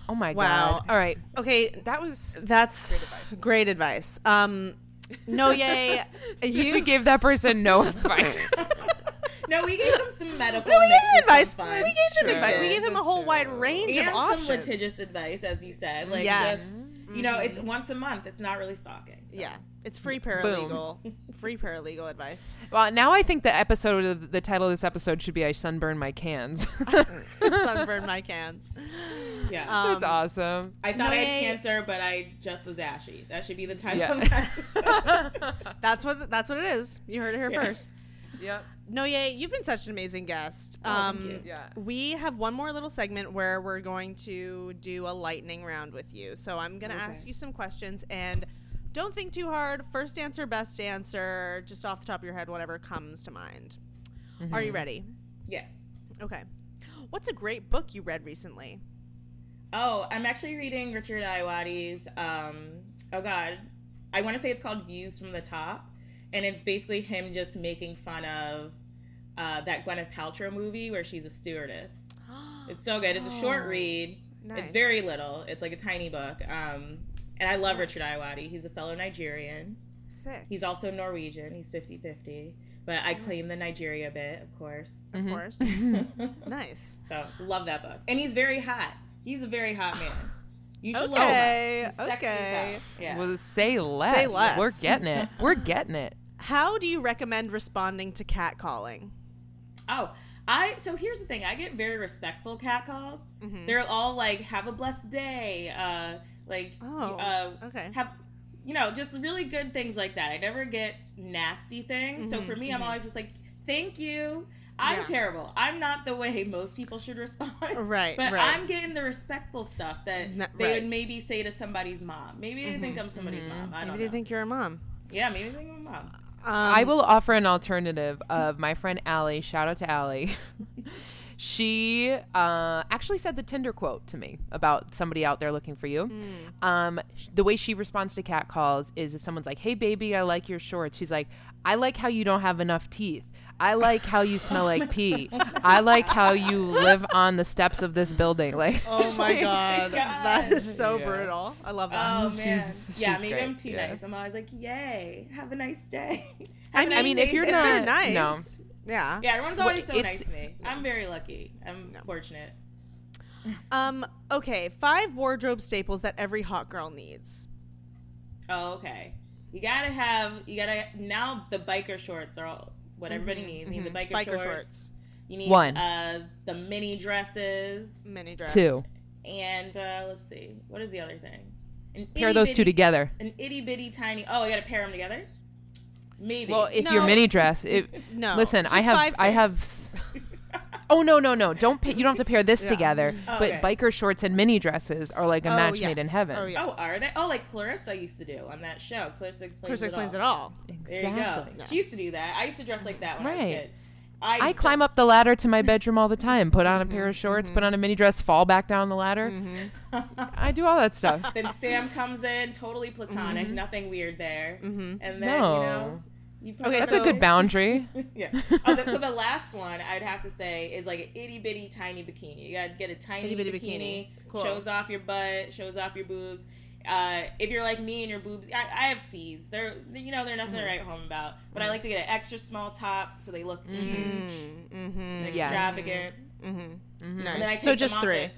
oh my Wow. god all right Okay, that was that's great advice. Um, no, yay. you You gave that person no advice No, we gave him some medical. No, we gave mix him advice. fun. We gave him True. advice. We gave him a That's whole wide range and of options. some litigious advice, as you said. Like Yes. just you know, it's mm-hmm. once a month. It's not really stalking. so. Yeah, it's free paralegal. free paralegal advice. well now i think the episode of the title of this episode should be i sunburn my cans Sunburn my cans. yeah. that's Um, awesome I thought I had cancer, but I just was ashy. That should be the title. Yeah. Of that. That's what that's what it is. You heard it here Yeah. first. yep No, yay! You've been such an amazing guest. Oh, thank um, you. yeah We have one more little segment where we're going to do a lightning round with you. So I'm going to Okay. ask you some questions and don't think too hard. First answer, best answer, just off the top of your head, whatever comes to mind. Are you ready? yes. Okay. What's a great book you read recently? Oh, I'm actually reading Richard Ayoade's. Um, oh God, I want to say it's called Views from the Top, and it's basically him just making fun of uh, that Gwyneth Paltrow movie where she's a stewardess. It's so good. It's a short read, Nice. It's very little. It's like a tiny book. Um, and I love Richard Ayoade. He's a fellow Nigerian. sick. He's also Norwegian. He's 50-50. But I claim the Nigeria bit, of course. of course. nice. So love that book. And he's very hot. He's a very hot man. You should Okay, love him. He's okay. Yeah. Well, say less. Say less. We're getting it. We're getting it. How do you recommend responding to catcalling? Oh, I so here's the thing. I get very respectful cat calls. Mm-hmm. They're all like, "Have a blessed day," uh, like, Oh, uh, okay. have, you know, just really good things like that. I never get nasty things. So for me, I'm always just like, "Thank you." I'm Mm-hmm, Yeah. terrible. I'm not the way most people should respond. Right, But right. I'm getting the respectful stuff that N- they right. Mm-hmm, would maybe say to somebody's mom. Maybe they think I'm somebody's mom. I don't Maybe know. they think you're a mom. yeah, maybe they think I'm a mom. Um, I will offer an alternative of my friend Allie. Shout out to Allie. she uh, actually said the Tinder quote to me about somebody out there looking for you. Um, the way she responds to cat calls is if someone's like, "Hey, baby, I like your shorts," she's like, "I like how you don't have enough teeth." I like how you smell like pee. I like how you live on the steps of this building. Like, Oh my god, God. that is so Yeah. brutal. I love that. Oh man, She's- yeah. she's maybe I'm too yeah. nice. I'm always like, "Yay, have a nice day." I Have a mean, nice mean, if you're if Sarah." they're not- nice, no. Yeah. yeah, everyone's always Well, so nice to me. I'm very lucky. I'm fortunate. Um. Okay. Five wardrobe staples that every hot girl needs. Oh, okay. You gotta have. You gotta now. The biker shorts are all what everybody needs. You need the biker, Mm-hmm, Biker shorts. shorts. You need One. Uh, the mini dresses. Mini dress. two. And uh, let's see, what is the other thing? An Pair those two together. An itty bitty tiny. Oh, I gotta pair them together. Maybe. Well, if No. your mini dress, it, No. listen, I have, five I have. Oh no, no, no! Don't pay, you don't have to pair this Yeah. together. Oh, but okay. biker shorts and mini dresses are like a Oh, match made in heaven. Oh, yeah. Oh, are they? Oh, like Clarissa used to do on that show. Clarissa explains, Clarissa it, explains all. it all. There you go. Exactly. She used to do that. I used to dress like that when I was a kid. I climb up the ladder to my bedroom all the time. Put on a mm-hmm. pair of shorts, mm-hmm. put on a mini dress, fall back down the ladder. I do all that stuff. then Sam comes in, totally platonic, nothing weird there. And then, No. you know, you put Okay, That's so- a good boundary. yeah. Oh, the, so the last one I'd have to say is like an itty bitty tiny bikini. You gotta get a tiny Itty bitty bikini, bikini. Cool. shows off your butt, shows off your boobs. Uh, if you're like me and your boobs, I, I have C's. They're you know they're nothing to write home about. But I like to get an extra small top so they look huge Mm-hmm. and Yes. extravagant. Mm-hmm. And then I Nice. So just three. it.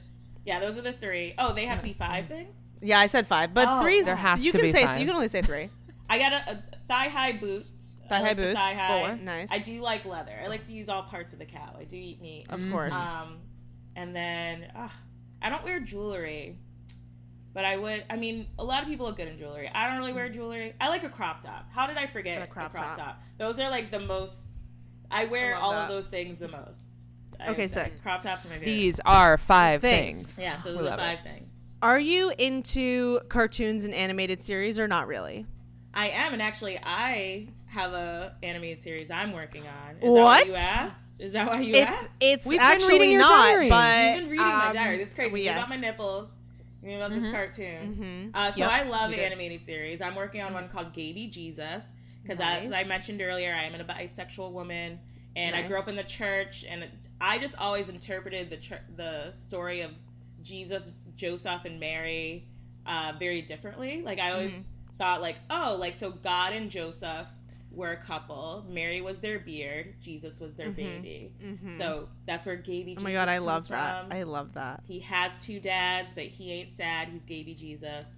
Yeah, those are the three. Oh, they have to be five things. Yeah, I said five, but Oh, three's there has you to can be say five. you can only say three. I got a, a thigh high boots. I Thigh high like boots. Thigh high. Four. Nice. I do like leather. I like to use all parts of the cow. I do eat meat. Of course. Um, and then uh, I don't wear jewelry, but I would. I mean, a lot of people look good in jewelry. I don't really wear jewelry. I like a crop top. How did I forget And a crop the crop top. top? Those are like the most. I wear love all that. of those things the most. Okay, I- sick. Crop tops are my favorite. These are five Things. things. Yeah, so We those are five it. things. Are you into cartoons and animated series or not really? I am, and actually, I have a animated series I'm working on. Is that What? why you asked? Is that why you It's asked? it's We've been actually reading your not, diary. but You've been reading my um, diary. This is crazy. well, You knew about my nipples. You knew about this cartoon. Mhm. Uh, so Yep, I love you did. animated series. I'm working on one called Gaby Jesus because Nice. as I mentioned earlier, I am a bisexual woman, and I grew up in the church, and I just always interpreted the chur- the story of Jesus, Joseph, and Mary uh, very differently. Like I always Mm-hmm. thought, like, oh, like so God and Joseph were a couple. Mary was their beard. Jesus was their baby. So that's where Gaby. Mm-hmm. Oh my god, I love that. from. I love that. He has two dads, but he ain't sad. He's Gaby Jesus.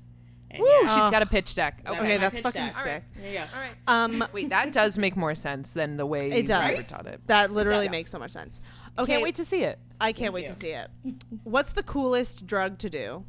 And Woo, yeah, she's Oh. got a pitch deck. Okay. Okay, that's fucking deck. sick. there you go. All right. Um, Wait, that does make more sense than the way it you were does. taught it. That literally Yeah. makes so much sense. Okay, Can't wait to see it. I can't wait you. to see it. What's the coolest drug to do?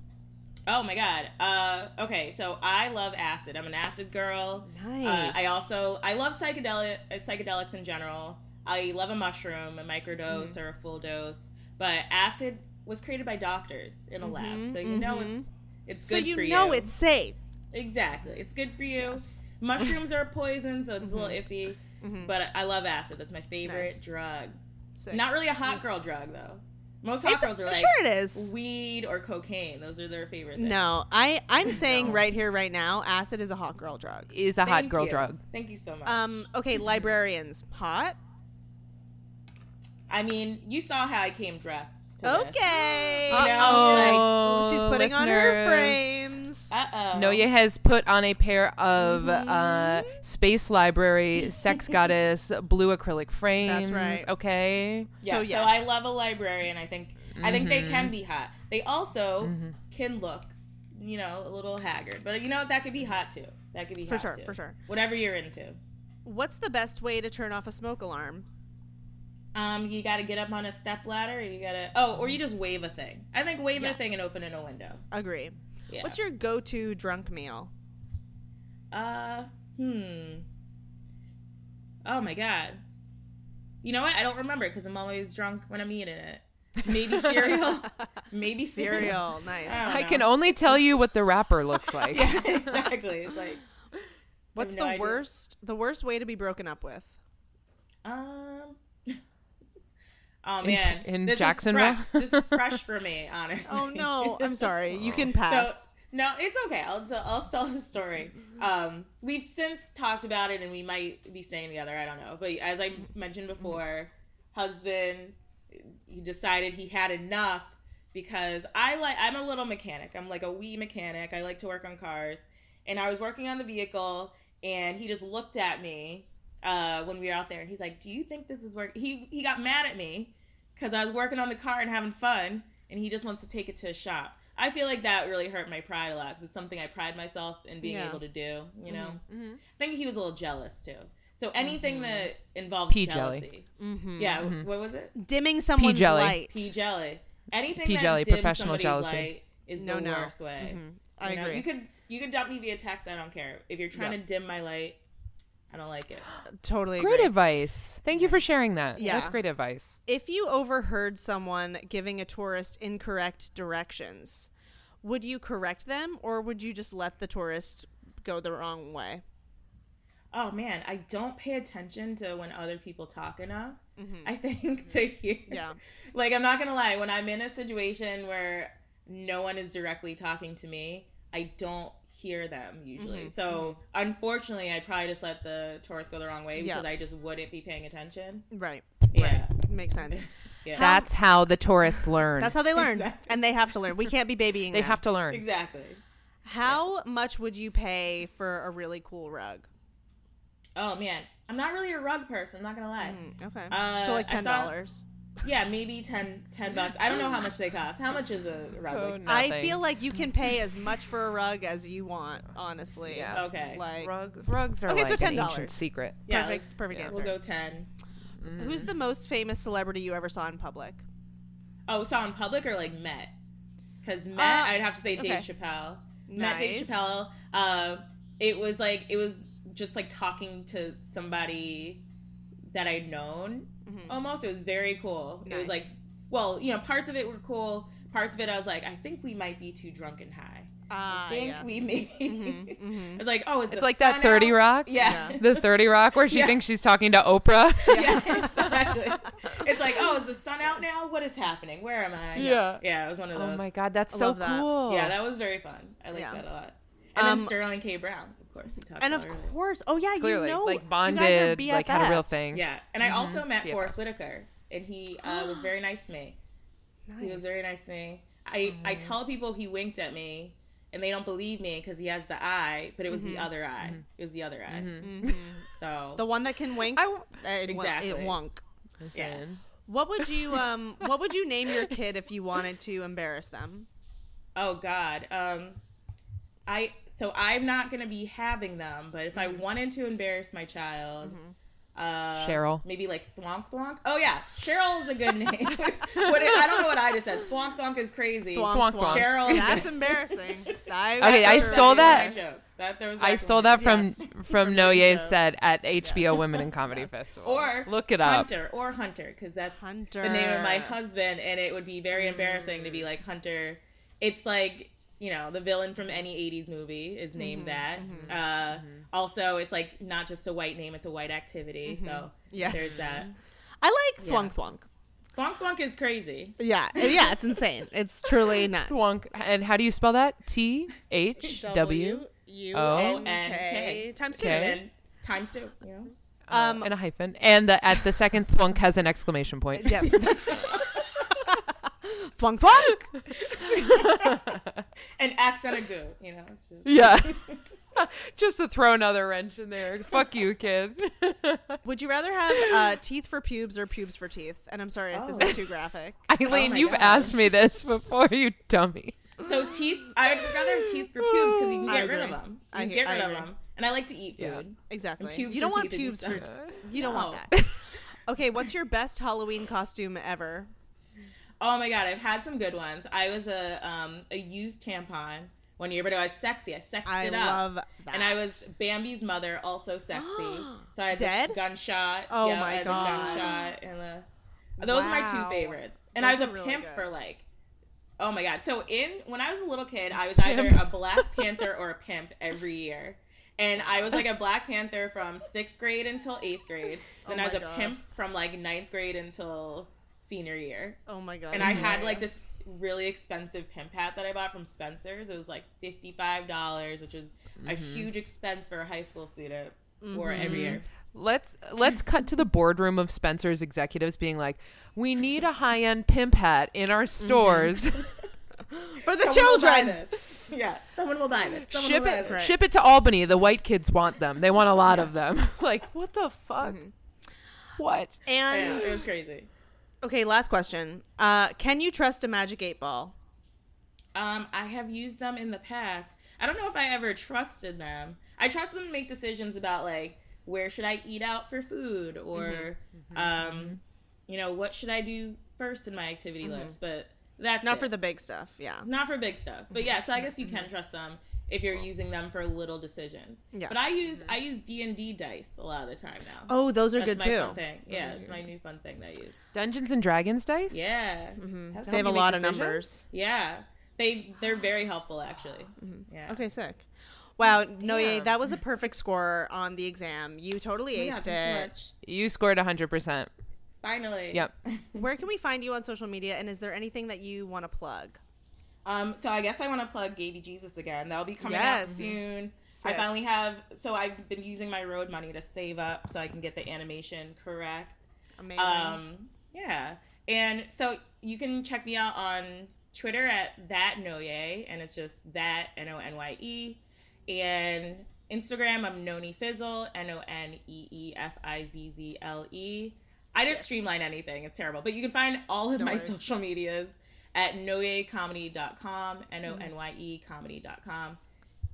Oh my god. Uh, okay, so I love acid. I'm an acid girl. Nice. Uh, I also I love psychedelic psychedelics in general. I love a mushroom, a microdose Mm-hmm. or a full dose. But acid was created by doctors in a lab, so you know it's it's Mm-hmm, So good you for you. know it's safe. exactly. It's good for you. Yes. Mushrooms are a poison, so it's a little Mm-hmm. iffy. But I love acid. That's my favorite Nice. drug. Sick. Not really a hot girl drug though. Most hot It's- girls are like sure it is. weed or cocaine. Those are their favorite. Things. No, I I'm saying right here, right now, acid is a hot girl drug. Is a hot girl you. drug. Thank you so much. Um, okay, librarians, hot. I mean, you saw how I came dressed. to this. Okay. You know, Uh-oh, She's putting on her listeners. Frames. Uh-oh. Noye has put on a pair of uh, Mm-hmm. Space Library Sex Goddess blue acrylic frames. That's right. Okay. Yeah, So, so. I love a librarian. I think I think they Mm-hmm. can be hot. They also can look, you know, a little haggard. But you know what? That could be hot too. That could be For hot sure, too. for sure. Whatever you're into. What's the best way to turn off a smoke alarm? Um, you got to get up on a step ladder. Or you got to oh, or you just wave a thing. I think wave Yeah. a thing and opening a window. Agree. Yeah. What's your go-to drunk meal? Uh, hmm. Oh my god. You know what? I don't remember because I'm always drunk when I'm eating it. Maybe cereal. Maybe cereal. Cereal. Nice. I I can only tell you what the wrapper looks like. yeah, exactly. It's like, What's no the idea. worst? The worst way to be broken up with? um. Oh In- man, in this Jacksonville? Is fresh. this is fresh for me, honestly. Oh no, I'm sorry. You can So pass. no, it's okay. I'll tell, I'll tell the story. Um, we've since talked about it, and we might be staying together. I don't know, but as I mentioned before, husband, he decided he had enough because I like I'm a little mechanic. I'm like a wee mechanic. I like to work on cars, and I was working on the vehicle, and he just looked at me uh, when we were out there. He's like, "Do you think this is work?" He he got mad at me because I was working on the car and having fun, and he just wants to take it to a shop. I feel like that really hurt my pride a lot because it's something I pride myself in being Yeah. able to do. You know, Mm-hmm. I think he was a little jealous too. So anything that involves Pea jelly. jealousy, Mm-hmm. yeah. What was it? Dimming someone's jelly. light. Pea jelly. Anything Pea that jelly, dims professional somebody's jealousy. light is No, the no. worst way. I You know, agree. You could you could dump me via text. I don't care. If you're trying Yeah. to dim my light, I don't like it. Totally Great agree. advice. Thank you for sharing that. Yeah. That's great advice. if you overheard someone giving a tourist incorrect directions, would you correct them or would you just let the tourist go the wrong way? Oh man, I don't pay attention to when other people talk enough. I think to hear. Mm-hmm. Yeah. Like I'm not gonna lie, when I'm in a situation where no one is directly talking to me, I don't hear them usually. Mm-hmm. So unfortunately, I'd probably just let the tourist go the wrong way Yeah. because I just wouldn't be paying attention. Right. Yeah. Right. Makes sense. Yeah. That's how the tourists learn. That's how they learn. Exactly. And they have to learn. We can't be babying they them. have to learn. exactly. How much would you pay for a really cool rug? Oh man, I'm not really a rug person. I'm not gonna lie. Okay. Uh, so like I ten saw- dollars. Yeah, maybe 10, 10 bucks. I don't know how much they cost. How much is a rug? So Like- I feel like you can pay as much for a rug as you want, honestly. Yeah. Okay. Like Rug, rugs are Okay, like an $10. ancient secret. yeah, perfect let's- perfect yeah, answer. We'll go ten. Who's the most famous celebrity you ever saw in public? Oh, saw in public or like met? Because met, Uh, I'd have to say Dave okay. Chappelle. Met Dave Chappelle. Uh, it was like it was just like talking to somebody that I'd known. Almost, it was very cool. It was Mm-hmm. Like, well, you know, parts of it were cool. Parts of it, I was like, I think we might be too drunk and high. Ah, I think yes. we may. mhm. I was like, oh, is It's like that 30 out? Rock. Yeah. Yeah. The 30 Rock where she Yeah. thinks she's talking to Oprah. yeah, exactly. It's like, oh, is the sun out now? What is happening? Where am I? Yeah. Yeah, it was one of those. oh my God, that's I so love that. cool. Yeah, that was very fun. I like Yeah. that a lot. And Um, then Sterling K. Brown, of course, we talked And about of earlier. course, oh yeah, Clearly, you know, like you guys are bonded, like had a real thing. Yeah, and I also met BFF. Forest Whitaker, and he uh, was very nice to me. He was very nice to me. I I tell people he winked at me, and they don't believe me because he has the eye, but it was the other eye. It was the other eye. So The one that can wink. I, uh, it, won- Exactly. it wonk. listen, What would you um What would you name your kid if you wanted to embarrass them? Oh God. Um, I so I'm not gonna be having them, but if I Mm-hmm. wanted to embarrass my child, uh, Cheryl. maybe like Thwonk Thwonk. Oh yeah, Cheryl is a good name. what it, I don't know what I just said. Thwonk Thwonk is crazy. Thwonk Thwonk. Cheryl. That's embarrassing. I, Okay, I stole that. Jokes. That I stole that from jokes. from From the Noye's set at HBO Women in Comedy Festival. Or Look it up. Hunter or Hunter because that's Hunter. the name of my husband, and it would be very embarrassing Mm. to be like Hunter. It's like you know the villain from any '80s movie is named Mm-hmm. that. Uh, Also, it's like not just a white name; it's a white activity. So Yes. there's that. I like Yeah. thwunk thwunk. Thwonk Thwonk is crazy. Yeah, yeah, it's insane. It's truly nuts. Thwonk. And how do you spell that? T H W U O N N K K. times two. And times two. You know. Um, and a hyphen. And the, at the second thwunk has an exclamation point. yes. Funk funk. An X and a goo. You know, it's just. Yeah. Just to throw another wrench in there. Fuck you, kid. Would you rather have uh, teeth for pubes or pubes for teeth? And I'm sorry if this Oh. is too graphic. Eileen, my you've God. asked me this before, you dummy. So teeth, I would rather have teeth for pubes because you can get rid of them. I You he- get I rid of them, and I like to eat food. Yeah. Exactly. pubes You don't want pubes for. stuff. You don't want that. Okay, what's your best Halloween costume ever? Oh my god, I've had some good ones. I was a um, a used tampon one year, but I was sexy. I sexed I it up. love that. And I was Bambi's mother, also sexy. so I had Dead? the gunshot. Oh yeah, my I had God. Gunshot and the. Those are my two favorites. And Those I was a really pimp good. for like. Oh my god! So in when I was a little kid, I was either a Black Panther or a pimp every year, and I was like a Black Panther from sixth grade until eighth grade. Then Oh I was a God. pimp from like ninth grade until senior year Oh my god. and I had like this really expensive pimp hat that I bought from Spencer's. It was like fifty five dollars, which is a mm-hmm. huge expense for a high school student. It mm-hmm. every year. Let's let's cut to the boardroom of Spencer's executives being like, "We need a high-end pimp hat in our mm-hmm. stores. for the Someone children. Yeah, someone will buy this. Someone ship will buy it this. ship it to Albany. The white kids want them. They want a lot of them." like, what the fuck? What? Yeah, And it was crazy. Okay, last question. Uh, can you trust a magic eight ball? Um, I have used them in the past. I don't know if I ever trusted them. I trust them to make decisions about like where should I eat out for food or um, you know, what should I do first in my activity list. But that's Not it. for the big stuff. Yeah. not for big stuff. But yeah, so I guess you can trust them if you're using them for little decisions. Yeah. But I use I use D and D dice a lot of the time now. Oh, those are That's good my too. Fun thing. Yeah, it's my new fun thing that I use. Dungeons and Dragons dice? Yeah, Mm-hmm. They have a make lot of decisions? numbers. yeah. They they're very helpful actually. Mm-hmm. Yeah. Okay, sick. Wow, no, yeah, that was a perfect score on the exam. You totally Yeah, aced thanks so it. much. You scored 100%. Finally. Yep. Where can we find you on social media? And is there anything that you want to plug? Um, so I guess I want to plug Gaby Jesus again. That'll be coming Yes. out soon. Sick. I finally have. So I've been using my road money to save up so I can get the animation correct. Amazing. Um, yeah, and so you can check me out on Twitter at that Noye, and it's just that N O N Y E, and Instagram I'm Noni Fizzle N O N E E F I Z Z L E. I didn't streamline anything; it's terrible. But you can find all of No my worries. social medias at noyecomedy.com, N O N Y E comedy.com.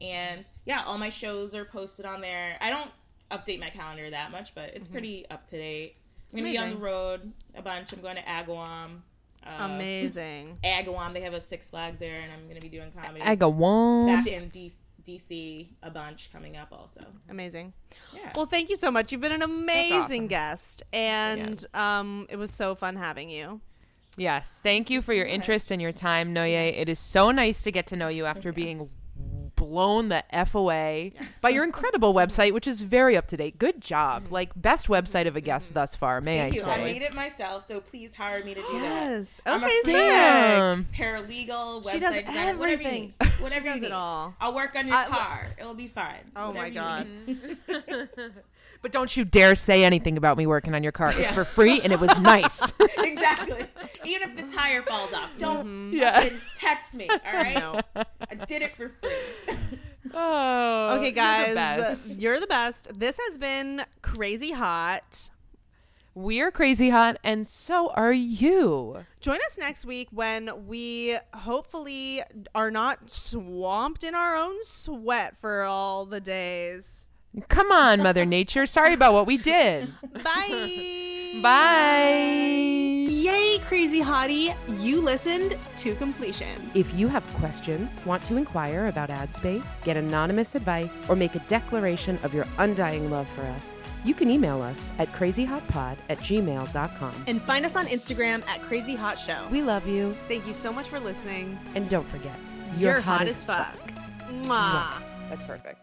And yeah, all my shows are posted on there. I don't update my calendar that much, but it's pretty up to date. I'm gonna be on the road a bunch. I'm going to Agawam. Uh, Amazing. Agawam. They have a Six Flags there, and I'm gonna be doing comedy one. back in D- DC a bunch coming up also. Amazing. Yeah. Well, thank you so much. You've been an amazing awesome. guest, and um, it was so fun having you. Yes. Thank you for your interest and your time, Noye. It is so nice to get to know you after being blown the F away by your incredible website, which is very up to date. Good job. Mm-hmm. Like, best website of a guest mm-hmm. thus far, may Thank I you. I made it myself, so please hire me to do that. Yes. Okay, free. Damn. Paralegal, website She does designer, whatever you everything. Whatever She you does need. it all. I'll work on your I- car. It'll be fine. Oh my Whatever you god. But don't you dare say anything about me working on your car. It's for free and it was nice. exactly. Even if the tire falls off, don't mm-hmm. Yeah. text me. All right. No. I did it for free. Oh. Okay, you're the guys, uh, best. you're the best. This has been crazy hot. We're crazy hot, and so are you. Join us next week when we hopefully are not swamped in our own sweat for all the days. Come on, Mother Nature. Sorry about what we did. Bye. Bye. Yay, crazy hottie! You listened to completion. If you have questions, want to inquire about ad space, get anonymous advice, or make a declaration of your undying love for us, you can email us at crazyhotpod at gmail.com. And find us on Instagram at Crazy Hot Show. We love you, Thank you so much for listening. and don't forget, You're, hot, as fuck. Mwah. That's perfect.